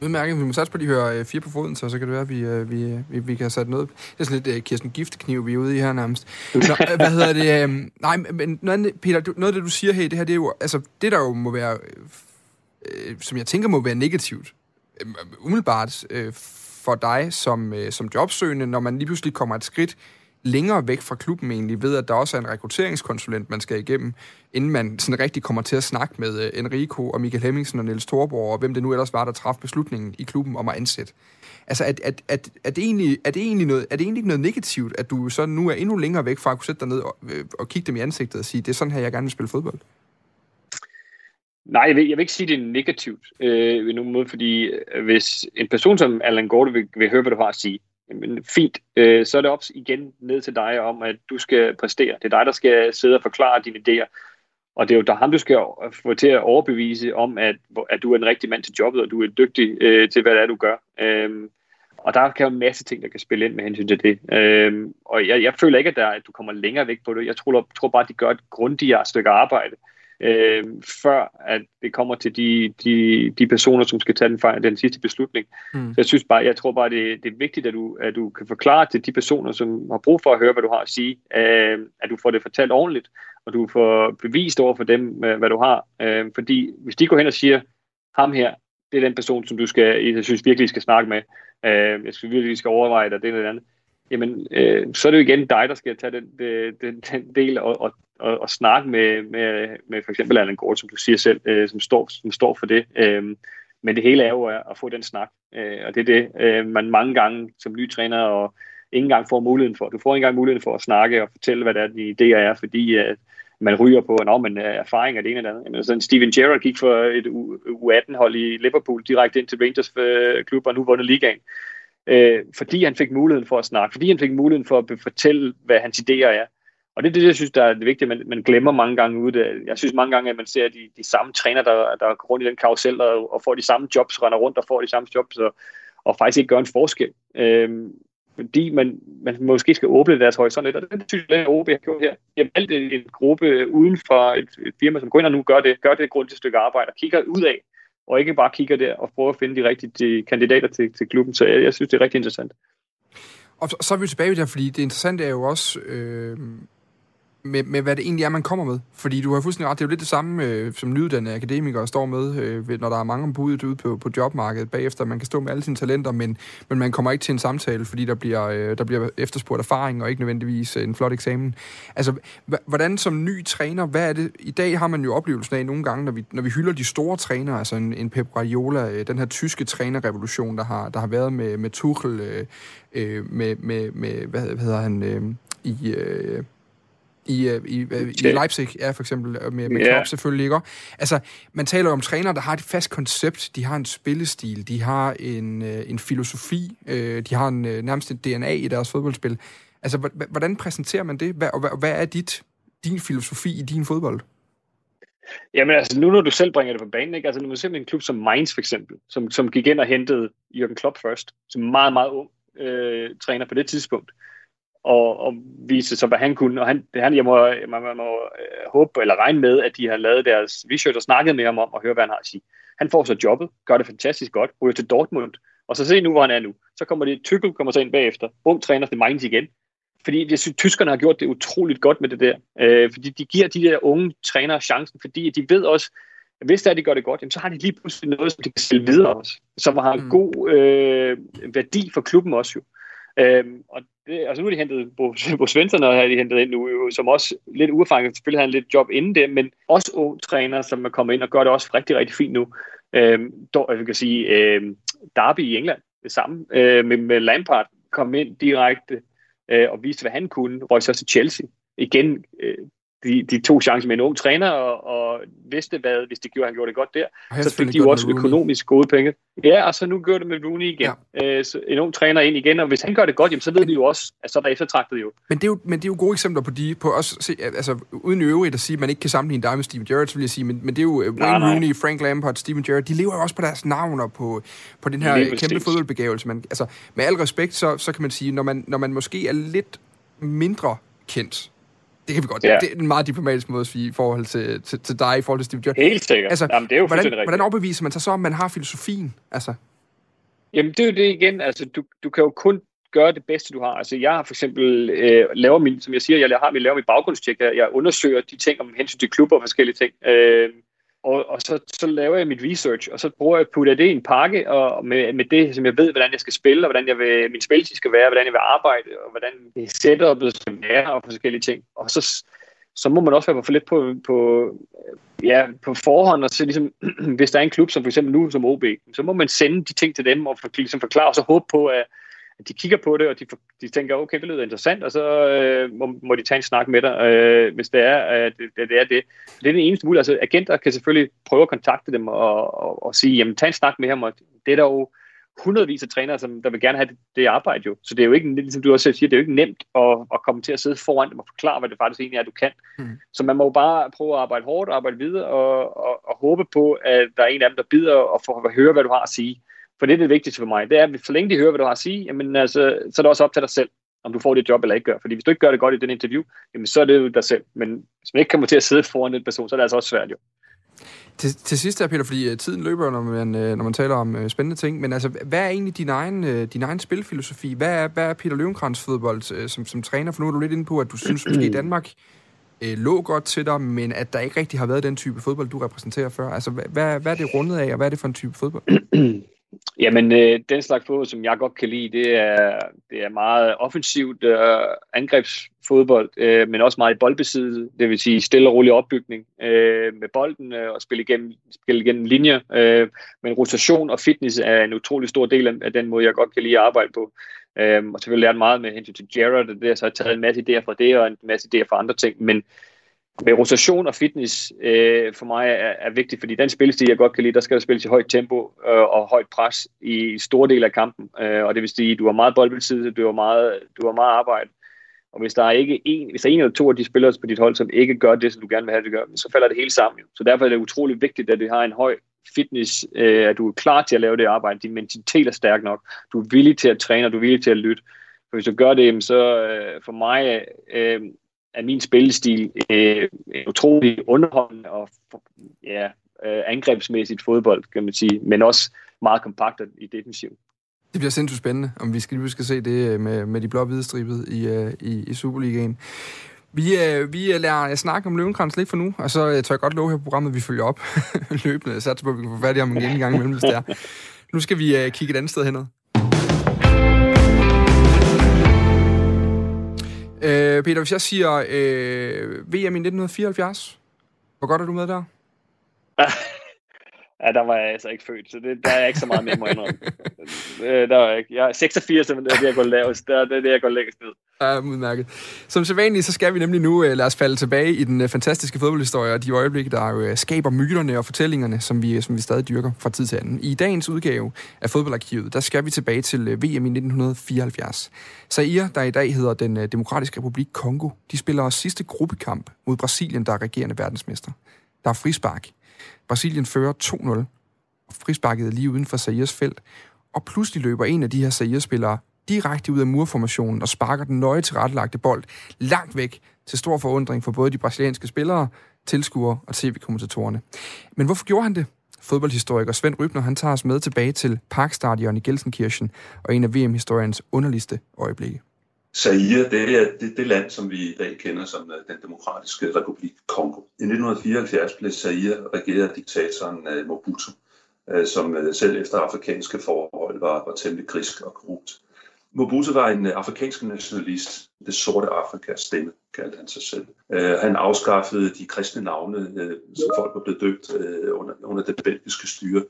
Udmærket. Vi må satse på, at de hører øh, fire på foden, så, så kan det være, at vi, øh, vi, øh, vi, vi kan sætte noget... Det er sådan lidt uh, Kirsten Giftkniv, vi er ude i her nærmest. Nå, øh, hvad hedder det? Nej, men noget, Peter, noget af det, du siger her, det her, det er jo... Altså, det der jo må være... Som jeg tænker må være negativt, umiddelbart for dig som, som jobsøgende, når man lige pludselig kommer et skridt længere væk fra klubben egentlig, ved at der også er en rekrutteringskonsulent, man skal igennem, inden man sådan rigtig kommer til at snakke med øh, Enrico og Michael Hemmingsen og Niels Thorborg, og hvem det nu ellers var, der træffede beslutningen i klubben om at ansætte. Altså, er, er, er, er, det egentlig, er, det egentlig noget, er det egentlig noget negativt, at du så nu er endnu længere væk fra at kunne sætte dig ned og, øh, og kigge dem i ansigtet og sige, det er sådan her, jeg gerne vil spille fodbold? Nej, jeg vil, jeg vil ikke sige, det er negativt øh, ved nogen måde, fordi øh, hvis en person som Allan Gorte vil, vil høre, hvad du har at sige, Jamen, fint. Øh, så er det op igen ned til dig om, at du skal præstere. Det er dig, der skal sidde og forklare dine idéer. Og det er jo der ham, du skal få til at overbevise om, at, at du er en rigtig mand til jobbet, og du er dygtig øh, til, hvad det er, du gør. Øhm, og der kan jo en masse ting, der kan spille ind med hensyn til det. Øhm, og jeg, jeg føler ikke, at, der, at du kommer længere væk på det. Jeg tror, tror bare, at de gør et grundigere stykke arbejde øh, før at det kommer til de, de, de personer, som skal tage den, den sidste beslutning. Mm. Så jeg synes bare, jeg tror bare, det, det er vigtigt, at du, at du kan forklare til de personer, som har brug for at høre, hvad du har at sige, øh, at du får det fortalt ordentligt, og du får bevist over for dem, øh, hvad du har. Øh, fordi hvis de går hen og siger, ham her, det er den person, som du skal, jeg synes virkelig skal snakke med, øh, jeg synes virkelig, skal overveje dig, det eller andet, jamen, øh, så er det jo igen dig, der skal tage den, øh, den, den del og, og, og, og snakke med, med, med for eksempel Allan Gård, som du siger selv, øh, som, står, som står for det. Øh, men det hele er jo at, at få den snak, øh, og det er det, øh, man mange gange som ny træner og ikke engang får muligheden for. Du får ikke engang muligheden for at snakke og fortælle, hvad det er, de idéer er, fordi øh, man ryger på, at man øh, er erfaring af det ene eller andet. Jamen, sådan Steven Gerrard gik for et U18-hold i Liverpool direkte ind til Rangers øh, klub og nu vundet ligaen. Øh, fordi han fik muligheden for at snakke, fordi han fik muligheden for at fortælle, hvad hans idéer er. Og det er det, jeg synes, der er det vigtige, man, man glemmer mange gange ude. Jeg synes mange gange, at man ser de, de samme træner, der, der går rundt i den karusel og, og får de samme jobs, render rundt og får de samme jobs, og, og faktisk ikke gør en forskel. Øhm, fordi man, man måske skal åbne deres horisont lidt, og det synes jeg, at OB har gjort her. Jeg har valgt en gruppe uden for et, et firma, som går ind og nu gør det, gør det grundigt stykke arbejde, og kigger ud af, og ikke bare kigger der og prøver at finde de rigtige de kandidater til, til klubben. Så jeg, jeg synes, det er rigtig interessant. Og så, er vi tilbage ved det, fordi det interessante er jo også, øh, med, med, hvad det egentlig er, man kommer med. Fordi du har fuldstændig ret, det er jo lidt det samme, øh, som nyuddannede akademikere står med, øh, når der er mange budet ude på, på jobmarkedet bagefter. Man kan stå med alle sine talenter, men, men man kommer ikke til en samtale, fordi der bliver, øh, der bliver efterspurgt erfaring, og ikke nødvendigvis øh, en flot eksamen. Altså, hvordan som ny træner, hvad er det? I dag har man jo oplevelsen af nogle gange, når vi, når vi hylder de store trænere, altså en, en Pep Guardiola, øh, den her tyske trænerrevolution, der har, der har været med, med Tuchel, øh, øh med, med, med, hvad, hvad hedder han, øh, i... Øh, i, øh, i, øh, i Leipzig, ja, for eksempel, med, med yeah. Klopp selvfølgelig, ikke? Altså, man taler om trænere, der har et fast koncept, de har en spillestil, de har en, øh, en filosofi, de har en, nærmest et DNA i deres fodboldspil. Altså, hvordan præsenterer man det, hvad, og hvad er dit, din filosofi i din fodbold? Jamen altså, nu når du selv bringer det på banen, ikke? Altså, man ser en klub som Mainz for eksempel, som, som gik ind og hentede Jürgen Klopp først, som meget, meget ung øh, træner på det tidspunkt, og, og vise sig, hvad han kunne. Og han, han jeg må, man, man må uh, håbe eller regne med, at de har lavet deres research og snakket med ham om at høre, hvad han har at sige. Han får så jobbet, gør det fantastisk godt, ryger til Dortmund, og så se nu, hvor han er nu. Så kommer det, Tykkel kommer så ind bagefter, ung træner til Mainz igen. Fordi jeg synes, tyskerne har gjort det utroligt godt med det der. Øh, fordi de giver de der unge trænere chancen, fordi de ved også, at hvis det er, de gør det godt, jamen, så har de lige pludselig noget, som de kan sælge videre også. Som har mm. god øh, værdi for klubben også jo. Øhm, og det, altså nu har de hentet Bo, Bo Svensson, og har de hentet ind nu, som også lidt uerfaren, selvfølgelig har han lidt job inden det, men også ung træner, som er kommet ind og gør det også rigtig, rigtig fint nu. Øhm, dog, øh, jeg kan sige, øhm, Derby i England, det samme, øh, med, med Lampard, kom ind direkte øh, og viste, hvad han kunne, røg så til Chelsea. Igen, øh, de, de to chancer med en ung træner, og, og vidste, hvad, hvis de gjorde, han gjorde det godt der, så fik de jo også økonomisk gode penge. Ja, og så nu gør det med Rooney igen. Ja. Øh, så en ung træner ind igen, og hvis han gør det godt, jamen, så ved vi jo også, at så er der eftertragtet jo. Men det er jo, men det er jo gode eksempler på de, på også, se, altså uden øvrigt at sige, at man ikke kan sammenligne dig med Steven Gerrard, vil jeg sige, men, men det er jo øh, Wayne nej, nej. Rooney, Frank Lampard, Steven Gerrard, de lever jo også på deres navn på, på den her kæmpe fodboldbegævelse. Man, altså, med al respekt, så, så kan man sige, når man, når man måske er lidt mindre kendt, det kan vi godt. Ja. Det er en meget diplomatisk måde at sige i forhold til, til, til dig, i forhold til Steve Jobs. Helt sikkert. Altså, Jamen, det er jo hvordan, hvordan overbeviser man sig så, om man har filosofien? Altså? Jamen, det er jo det igen. Altså, du, du kan jo kun gøre det bedste, du har. Altså, jeg har for eksempel øh, laver min, som jeg siger, jeg har, jeg laver mit baggrundstjek, jeg, jeg undersøger de ting om hensyn til klubber og forskellige ting. Øh, og, og så, så laver jeg mit research, og så bruger jeg putter det i en pakke, og med, med det, som jeg ved, hvordan jeg skal spille, og hvordan jeg vil, min spilletid skal være, hvordan jeg vil arbejde, og hvordan setupet skal være, og forskellige ting. Og så, så må man også være for lidt på, på, ja, på forhånd, og så ligesom, hvis der er en klub, som for eksempel nu, som OB, så må man sende de ting til dem, og for, ligesom forklare, og så håbe på, at, de kigger på det, og de, de tænker, okay, det lyder interessant, og så øh, må, må de tage en snak med dig, øh, hvis det er, øh, det, det er det. Det er den eneste mulighed. Altså, agenter kan selvfølgelig prøve at kontakte dem og, og, og sige, jamen, tag en snak med ham, og det er der jo hundredvis af trænere, som der vil gerne have det, det arbejde jo. Så det er jo ikke, ligesom du også siger, det er jo ikke nemt at, at komme til at sidde foran dem og forklare, hvad det faktisk egentlig er, du kan. Mm. Så man må jo bare prøve at arbejde hårdt, arbejde videre og, og, og håbe på, at der er en af dem, der bider og får at høre, hvad du har at sige. For det er det vigtigste for mig. Det er, at så længe de hører, hvad du har at sige, jamen, altså, så er det også op til dig selv, om du får det job eller ikke gør. Fordi hvis du ikke gør det godt i den interview, jamen, så er det jo dig selv. Men hvis man ikke kommer til at sidde foran en person, så er det altså også svært jo. Til, til sidst her, Peter, fordi uh, tiden løber, når man, uh, når man taler om uh, spændende ting, men altså, hvad er egentlig din egen, din egen spilfilosofi? Hvad er, hvad er Peter Løvenkrantz fodbold som, som træner? For nu er du lidt inde på, at du synes måske, Danmark uh, lå godt til dig, men at der ikke rigtig har været den type fodbold, du repræsenterer før. Altså, hvad, hvad er det rundet af, og hvad er det for en type fodbold? Jamen, øh, den slags fodbold, som jeg godt kan lide, det er, det er meget offensivt øh, angrebsfodbold, øh, men også meget boldbesiddet, boldbesiddelse, det vil sige stille og rolig opbygning øh, med bolden øh, og spille igennem, spille igennem linjer. Øh, men rotation og fitness er en utrolig stor del af, af den måde, jeg godt kan lide at arbejde på. Øh, og selvfølgelig lært meget med hensyn til Gerrard, og det har så taget en masse idéer fra det, og en masse idéer fra andre ting, men med rotation og fitness øh, for mig er, er vigtigt, fordi den spilstil, jeg godt kan lide, der skal der spilles i højt tempo øh, og højt pres i store dele af kampen. Øh, og det vil sige, at du har meget boldbesiddelse, du har meget, du har meget arbejde. Og hvis der er ikke en, hvis der er en eller to af de spillere på dit hold, som ikke gør det, som du gerne vil have, det gør, så falder det hele sammen. Så derfor er det utrolig vigtigt, at du har en høj fitness, øh, at du er klar til at lave det arbejde, din mentalitet er stærk nok, du er villig til at træne, og du er villig til at lytte. For hvis du gør det, så øh, for mig øh, er min spillestil øh, utrolig underholdende og ja, øh, angrebsmæssigt fodbold, kan man sige, men også meget kompakt i defensiv. Det bliver sindssygt spændende, om vi skal, vi skal se det øh, med, med de blå-hvide stribet i, øh, i, i Superligaen. Vi, øh, vi øh, lader snakke om Løvenkrans lidt for nu, og så tør jeg godt love her på programmet, at vi følger op løbende. Jeg satser på, at vi kan få fat i ham en gang imellem, hvis det er. Nu skal vi øh, kigge et andet sted henad. Øh, Peter, hvis jeg siger øh, VM i 1974, hvor godt er du med der? Ja, der var jeg altså ikke født, så det, der er jeg ikke så meget med, må indrømme. Øh, der var jeg ikke. Jeg er 86, men det er det, jeg går lavest. Det er det, jeg går længst ned. Ja, udmærket. Som sædvanligt, så skal vi nemlig nu øh, uh, lade os falde tilbage i den uh, fantastiske fodboldhistorie og de øjeblikke, der uh, skaber myterne og fortællingerne, som vi, som vi stadig dyrker fra tid til anden. I dagens udgave af Fodboldarkivet, der skal vi tilbage til uh, VM i 1974. Zaire, der i dag hedder den uh, Demokratiske Republik Kongo, de spiller sidste gruppekamp mod Brasilien, der er regerende verdensmester. Der er frispark. Brasilien fører 2-0, og frisparket lige uden for Zaires felt, og pludselig løber en af de her Zaire-spillere direkte ud af murformationen og sparker den nøje tilrettelagte bold langt væk til stor forundring for både de brasilianske spillere, tilskuere og tv-kommentatorerne. Men hvorfor gjorde han det? Fodboldhistoriker Svend Rybner, han tager os med tilbage til Parkstadion i Gelsenkirchen og en af VM-historiens underligste øjeblikke. Zaire, det er det, det land, som vi i dag kender som øh, den demokratiske republik Kongo. I 1974 blev Zaire regeret af diktatoren øh, Mobutu, øh, som selv efter afrikanske forhold var, var temmelig grisk og korrupt. Mobutu var en øh, afrikansk nationalist, det sorte Afrikas stemme, kaldte han sig selv. Øh, han afskaffede de kristne navne, øh, som folk var blevet døbt under, under det belgiske styre.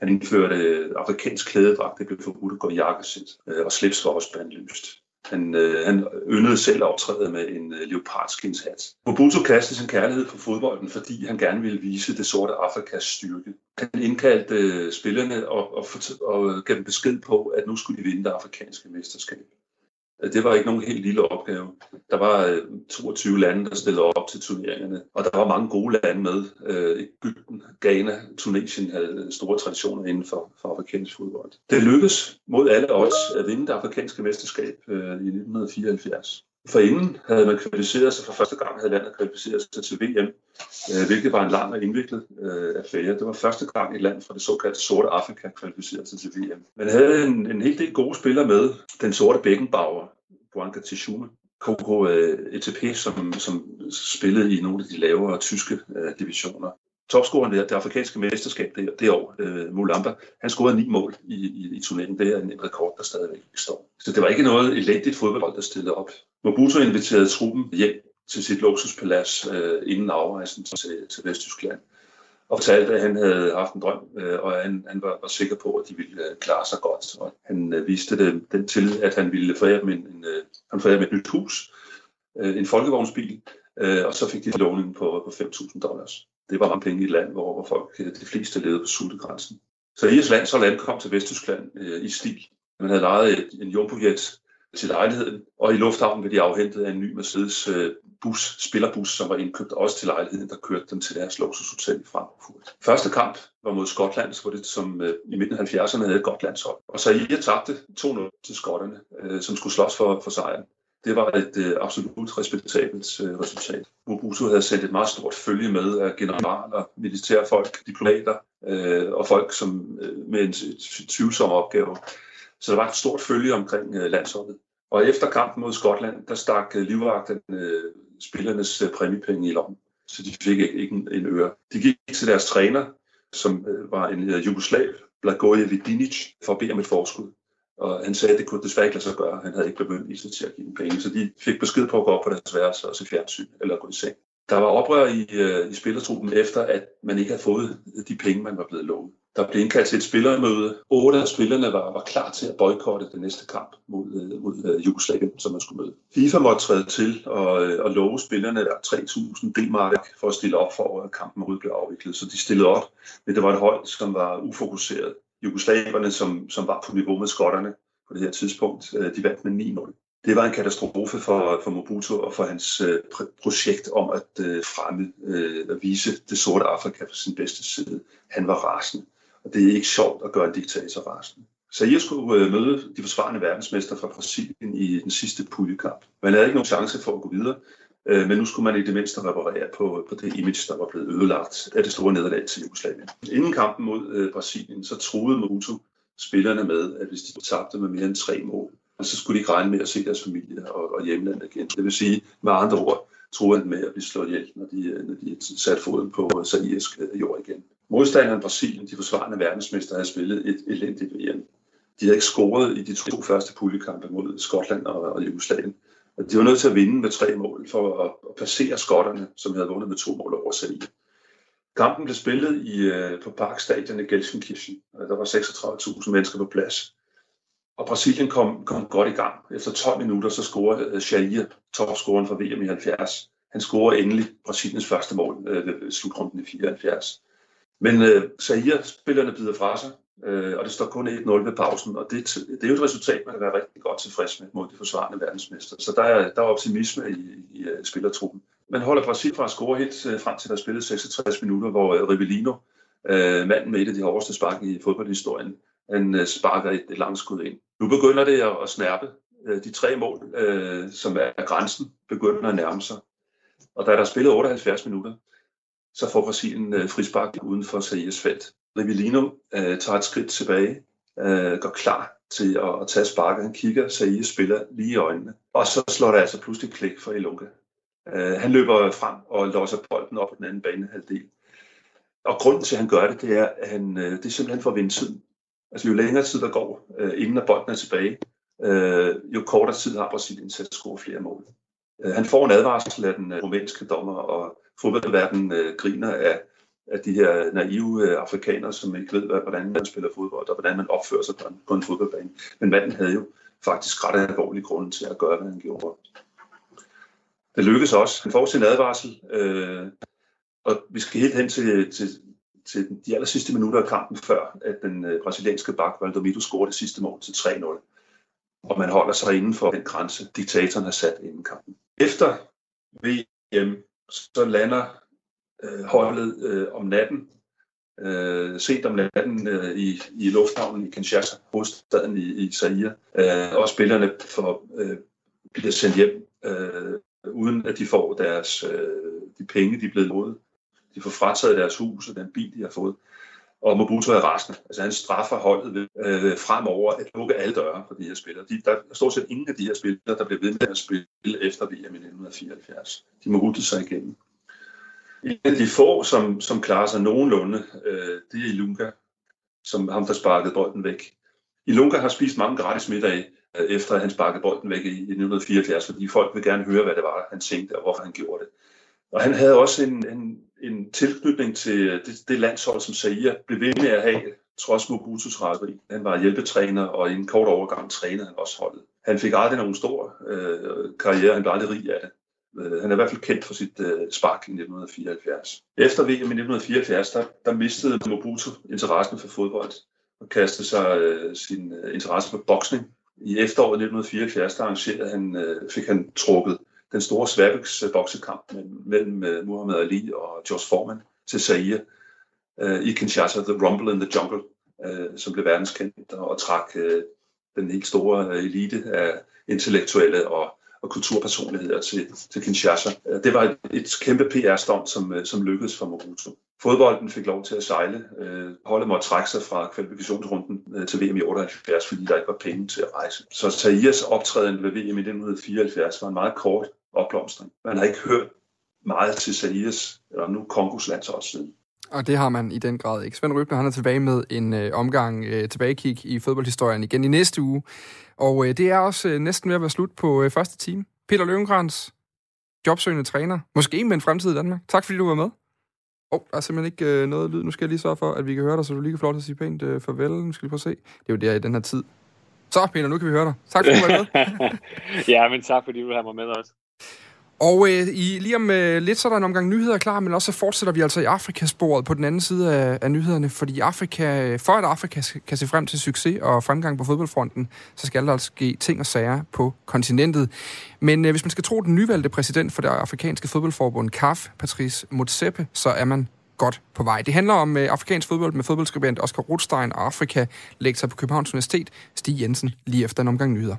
Han indførte afrikansk klædedragt, det blev forbudt at gå i jakkesæt, og slips var også bandlyst. Han, øh, han yndede selv at optræde med en øh, leopardskinshat. Mobutu kastede sin kærlighed for fodbolden, fordi han gerne ville vise det sorte Afrikas styrke. Han indkaldte øh, spillerne og, og, og gav dem besked på, at nu skulle de vinde det afrikanske mesterskab. Øh, det var ikke nogen helt lille opgave. Der var øh, 22 lande, der stillede op til turneringerne, og der var mange gode lande med. Øh, Ægypten, Ghana, Tunesien havde store traditioner inden for, for afrikansk fodbold. Det lykkedes mod alle odds at vinde det afrikanske mesterskab i 1974. For inden havde man kvalificeret sig for første gang, havde landet kvalificeret sig til VM, øh, hvilket var en lang og indviklet øh, affære. Det var første gang et land fra det såkaldte sorte Afrika kvalificerede sig til VM. Man havde en, en hel del gode spillere med. Den sorte bækkenbauer, Buanka Tishuma, øh, Koko ETP, som, som spillede i nogle af de lavere tyske øh, divisioner. Topscoren det, det afrikanske mesterskab det, det år, øh, Mulamba, han scorede ni mål i, i, i turneringen. Det er en, en rekord, der stadigvæk står. Så det var ikke noget elendigt fodboldhold, der stillede op. Mobutu inviterede truppen hjem til sit luksuspalads øh, inden afrejsen til, til Vesttyskland og fortalte, at han havde haft en drøm, øh, og han, han var, var sikker på, at de ville øh, klare sig godt. Og han øh, viste det, den til, at han ville forære dem, en, en, øh, han forære dem et nyt hus, øh, en folkevognsbil, øh, og så fik de lånen på, på 5.000 dollars. Det var mange penge i et land, hvor, hvor folk, de fleste levede på sultegrænsen. Så Iris land så land kom til Vesttyskland øh, i stig. Man havde lejet et, en jumbojet til lejligheden, og i lufthavnen blev de afhentet af en ny Mercedes øh, bus, spillerbus, som var indkøbt også til lejligheden, der kørte dem til deres luksushotel i Frankfurt. Første kamp var mod Skotland, hvor det som øh, i midten af 70'erne havde et godt landshold. Og så I tabte 2-0 til skotterne, øh, som skulle slås for, for sejren. Det var et øh, absolut respektabelt øh, resultat. Mobutu havde sendt et meget stort følge med af generaler, militærfolk, diplomater øh, og folk som, øh, med en tvivlsom opgave. Så der var et stort følge omkring øh, landsholdet. Og efter kampen mod Skotland, der stak øh, livvagten øh, spillernes øh, præmiepenge i lommen, så de fik ikke, ikke en, en øre. De gik til deres træner, som øh, var en jugoslav, Blagoje Vidinic for at bede om et forskud. Og han sagde, at det kunne desværre ikke lade sig gøre. Han havde ikke bemyndigelse til at give dem penge, så de fik besked på at gå op på deres værelse og se fjernsyn eller gå i seng. Der var oprør i, øh, i spillertruppen efter, at man ikke havde fået de penge, man var blevet lovet. Der blev indkaldt til et spillermøde. Otte af spillerne var, var klar til at boykotte den næste kamp mod, øh, mod øh, uh, Jugoslavien, som man skulle møde. FIFA måtte træde til og, øh, og love spillerne der 3.000 D-mark for at stille op for, at kampen overhovedet blev afviklet. Så de stillede op, men det var et hold, som var ufokuseret. Jugoslaverne, som, som var på niveau med skotterne på det her tidspunkt, øh, de vandt med 9-0 det var en katastrofe for, for Mobutu og for hans øh, projekt om at øh, fremme øh, vise det sorte Afrika fra sin bedste side. Han var rasende, og det er ikke sjovt at gøre en diktator rasende. Zaire skulle øh, møde de forsvarende verdensmester fra Brasilien i den sidste puljekamp. Man havde ikke nogen chance for at gå videre, øh, men nu skulle man i det mindste reparere på, på det image, der var blevet ødelagt af det store nederlag til Jugoslavien. Inden kampen mod øh, Brasilien, så troede Mobutu spillerne med, at hvis de tabte med mere end tre mål, så skulle de ikke regne med at se deres familie og, og hjemland igen. Det vil sige, med andre ord, troede han med at blive slået ihjel, når de, øh, når de sat foden på øh, sairisk øh, jord igen. Modstanderen Brasilien, de forsvarende verdensmester, havde spillet et elendigt VM. De havde ikke scoret i de to første puljekampe mod Skotland og, og Jugoslavien. Og de var nødt til at vinde med tre mål for at, at passere skotterne, som havde vundet med to mål over Zaire. Kampen blev spillet i, på Parkstadion i Gelsenkirchen. Der var 36.000 mennesker på plads. Og Brasilien kom, kom godt i gang. Efter 12 minutter så scorede øh, Jair, topscoren fra VM i 70. Han scorede endelig Brasiliens første mål øh, ved slutrunden i 74. Men øh, Zaire-spillerne bider fra sig, øh, og det står kun 1-0 ved pausen, og det, det er jo et resultat, man kan være rigtig godt tilfreds med mod de forsvarende verdensmester. Så der er, der er optimisme i, i, i spillertruppen. Man holder Brasilien fra at score helt øh, frem til, der spillet 66 minutter, hvor øh, Rivellino, øh, manden med et af de hårdeste spark i fodboldhistorien, han øh, sparker et, et langt skud ind. Nu begynder det at, snærpe. Øh, de tre mål, øh, som er grænsen, begynder at nærme sig. Og da der er spillet 78 minutter, så får Brasilien øh, frispark uden for Saïs felt. Rivellino øh, tager et skridt tilbage, øh, går klar til at, at tage sparket. Han kigger, Saïs spiller lige i øjnene. Og så slår der altså pludselig klik for Ilunga. Øh, han løber frem og låser bolden op på den anden banehalvdel. Og grunden til, at han gør det, det er, at han, øh, det er simpelthen for at vinde tid. Altså jo længere tid der går, øh, inden at bolden er tilbage, øh, jo kortere tid har Brasilien til at score flere mål. Øh, han får en advarsel af den øh, rumænske dommer, og fodboldverdenen øh, griner af, af de her naive øh, afrikanere, som ikke ved, hvordan man spiller fodbold, og hvordan man opfører sig på en, på en fodboldbane. Men manden havde jo faktisk ret alvorlig grund til at gøre, hvad han gjorde. Det lykkes også. Han får sin advarsel, øh, og vi skal helt hen til, til, til de aller sidste minutter af kampen, før at den øh, brasilianske bak Valdomiro scorede det sidste mål til 3-0. Og man holder sig inden for den grænse, diktatoren har sat inden kampen. Efter VM, så lander øh, holdet øh, om natten, øh, sent om natten øh, i, i lufthavnen i Kinshasa, hovedstaden i, i Zaire. Øh, og spillerne får, øh, bliver sendt hjem, øh, uden at de får deres øh, de penge, de er blevet lovet de får frataget deres hus og den bil, de har fået. Og Mobutu er rasende. Altså han straffer holdet ved, øh, fremover at lukke alle døre for de her spillere. De, der er stort set ingen af de her spillere, der bliver ved med at spille efter VM i 1974. De må rute sig igennem. En af de få, som, som klarer sig nogenlunde, øh, det er Ilunga, som ham, der sparkede bolden væk. Ilunga har spist mange gratis middage, øh, efter at han sparkede bolden væk i, i 1974, fordi folk vil gerne høre, hvad det var, han tænkte, og hvorfor han gjorde det. Og han havde også en, en, en tilknytning til øh, det, det landshold, som Zaire blev ved med at have, trods Mobutus raseri. Han var hjælpetræner, og i en kort overgang trænede han også holdet. Han fik aldrig nogen stor øh, karriere, han blev aldrig rig af det. Øh, han er i hvert fald kendt for sit øh, spark i 1974. Efter VM i 1974, der, der mistede Mobutu interessen for fodbold og kastede sig øh, sin øh, interesse for boksning. I efteråret 1974, der arrangerede han, øh, fik han trukket den store Svabiks øh, boksekamp mellem øh, Muhammad Ali og George Foreman til Zaire øh, i Kinshasa, The Rumble in the Jungle, som blev verdenskendt og trak den helt store elite af intellektuelle og, og kulturpersonligheder til, til Kinshasa. Det var et, et kæmpe PR-stånd, som, som lykkedes for Mobutu. Fodbolden fik lov til at sejle. Holdet måtte trække sig fra kvalifikationsrunden til VM i 78, fordi der ikke var penge til at rejse. Så Zaire's optræden ved VM i 1974 var en meget kort opblomstring. Man har ikke hørt meget til Zaires, eller nu Kongos landshold siden. Og det har man i den grad ikke. Svend Rybner, han er tilbage med en øh, omgang øh, tilbagekig i fodboldhistorien igen i næste uge. Og øh, det er også øh, næsten ved at være slut på øh, første time. Peter Løvenkrantz, jobsøgende træner, måske med en fremtid i Danmark. Tak fordi du var med. Åh, oh, der er simpelthen ikke øh, noget lyd. Nu skal jeg lige sørge for, at vi kan høre dig, så du lige kan få lov til at sige pænt øh, farvel. Nu skal vi prøve at se. Det er jo der i den her tid. Så, Peter, nu kan vi høre dig. Tak fordi du var med. ja, men tak fordi du har mig med også. Og øh, i, lige om øh, lidt, så er der en omgang nyheder klar, men også så fortsætter vi altså i Afrikasporet på den anden side af, af nyhederne, fordi Afrika, øh, for at Afrika kan se frem til succes og fremgang på fodboldfronten, så skal der altså ske ting og sager på kontinentet. Men øh, hvis man skal tro den nyvalgte præsident for det afrikanske fodboldforbund, CAF, Patrice Motsepe, så er man godt på vej. Det handler om øh, afrikansk fodbold med fodboldskribent Oscar Rothstein og Afrika-lektor på Københavns Universitet, Stig Jensen, lige efter en omgang nyheder.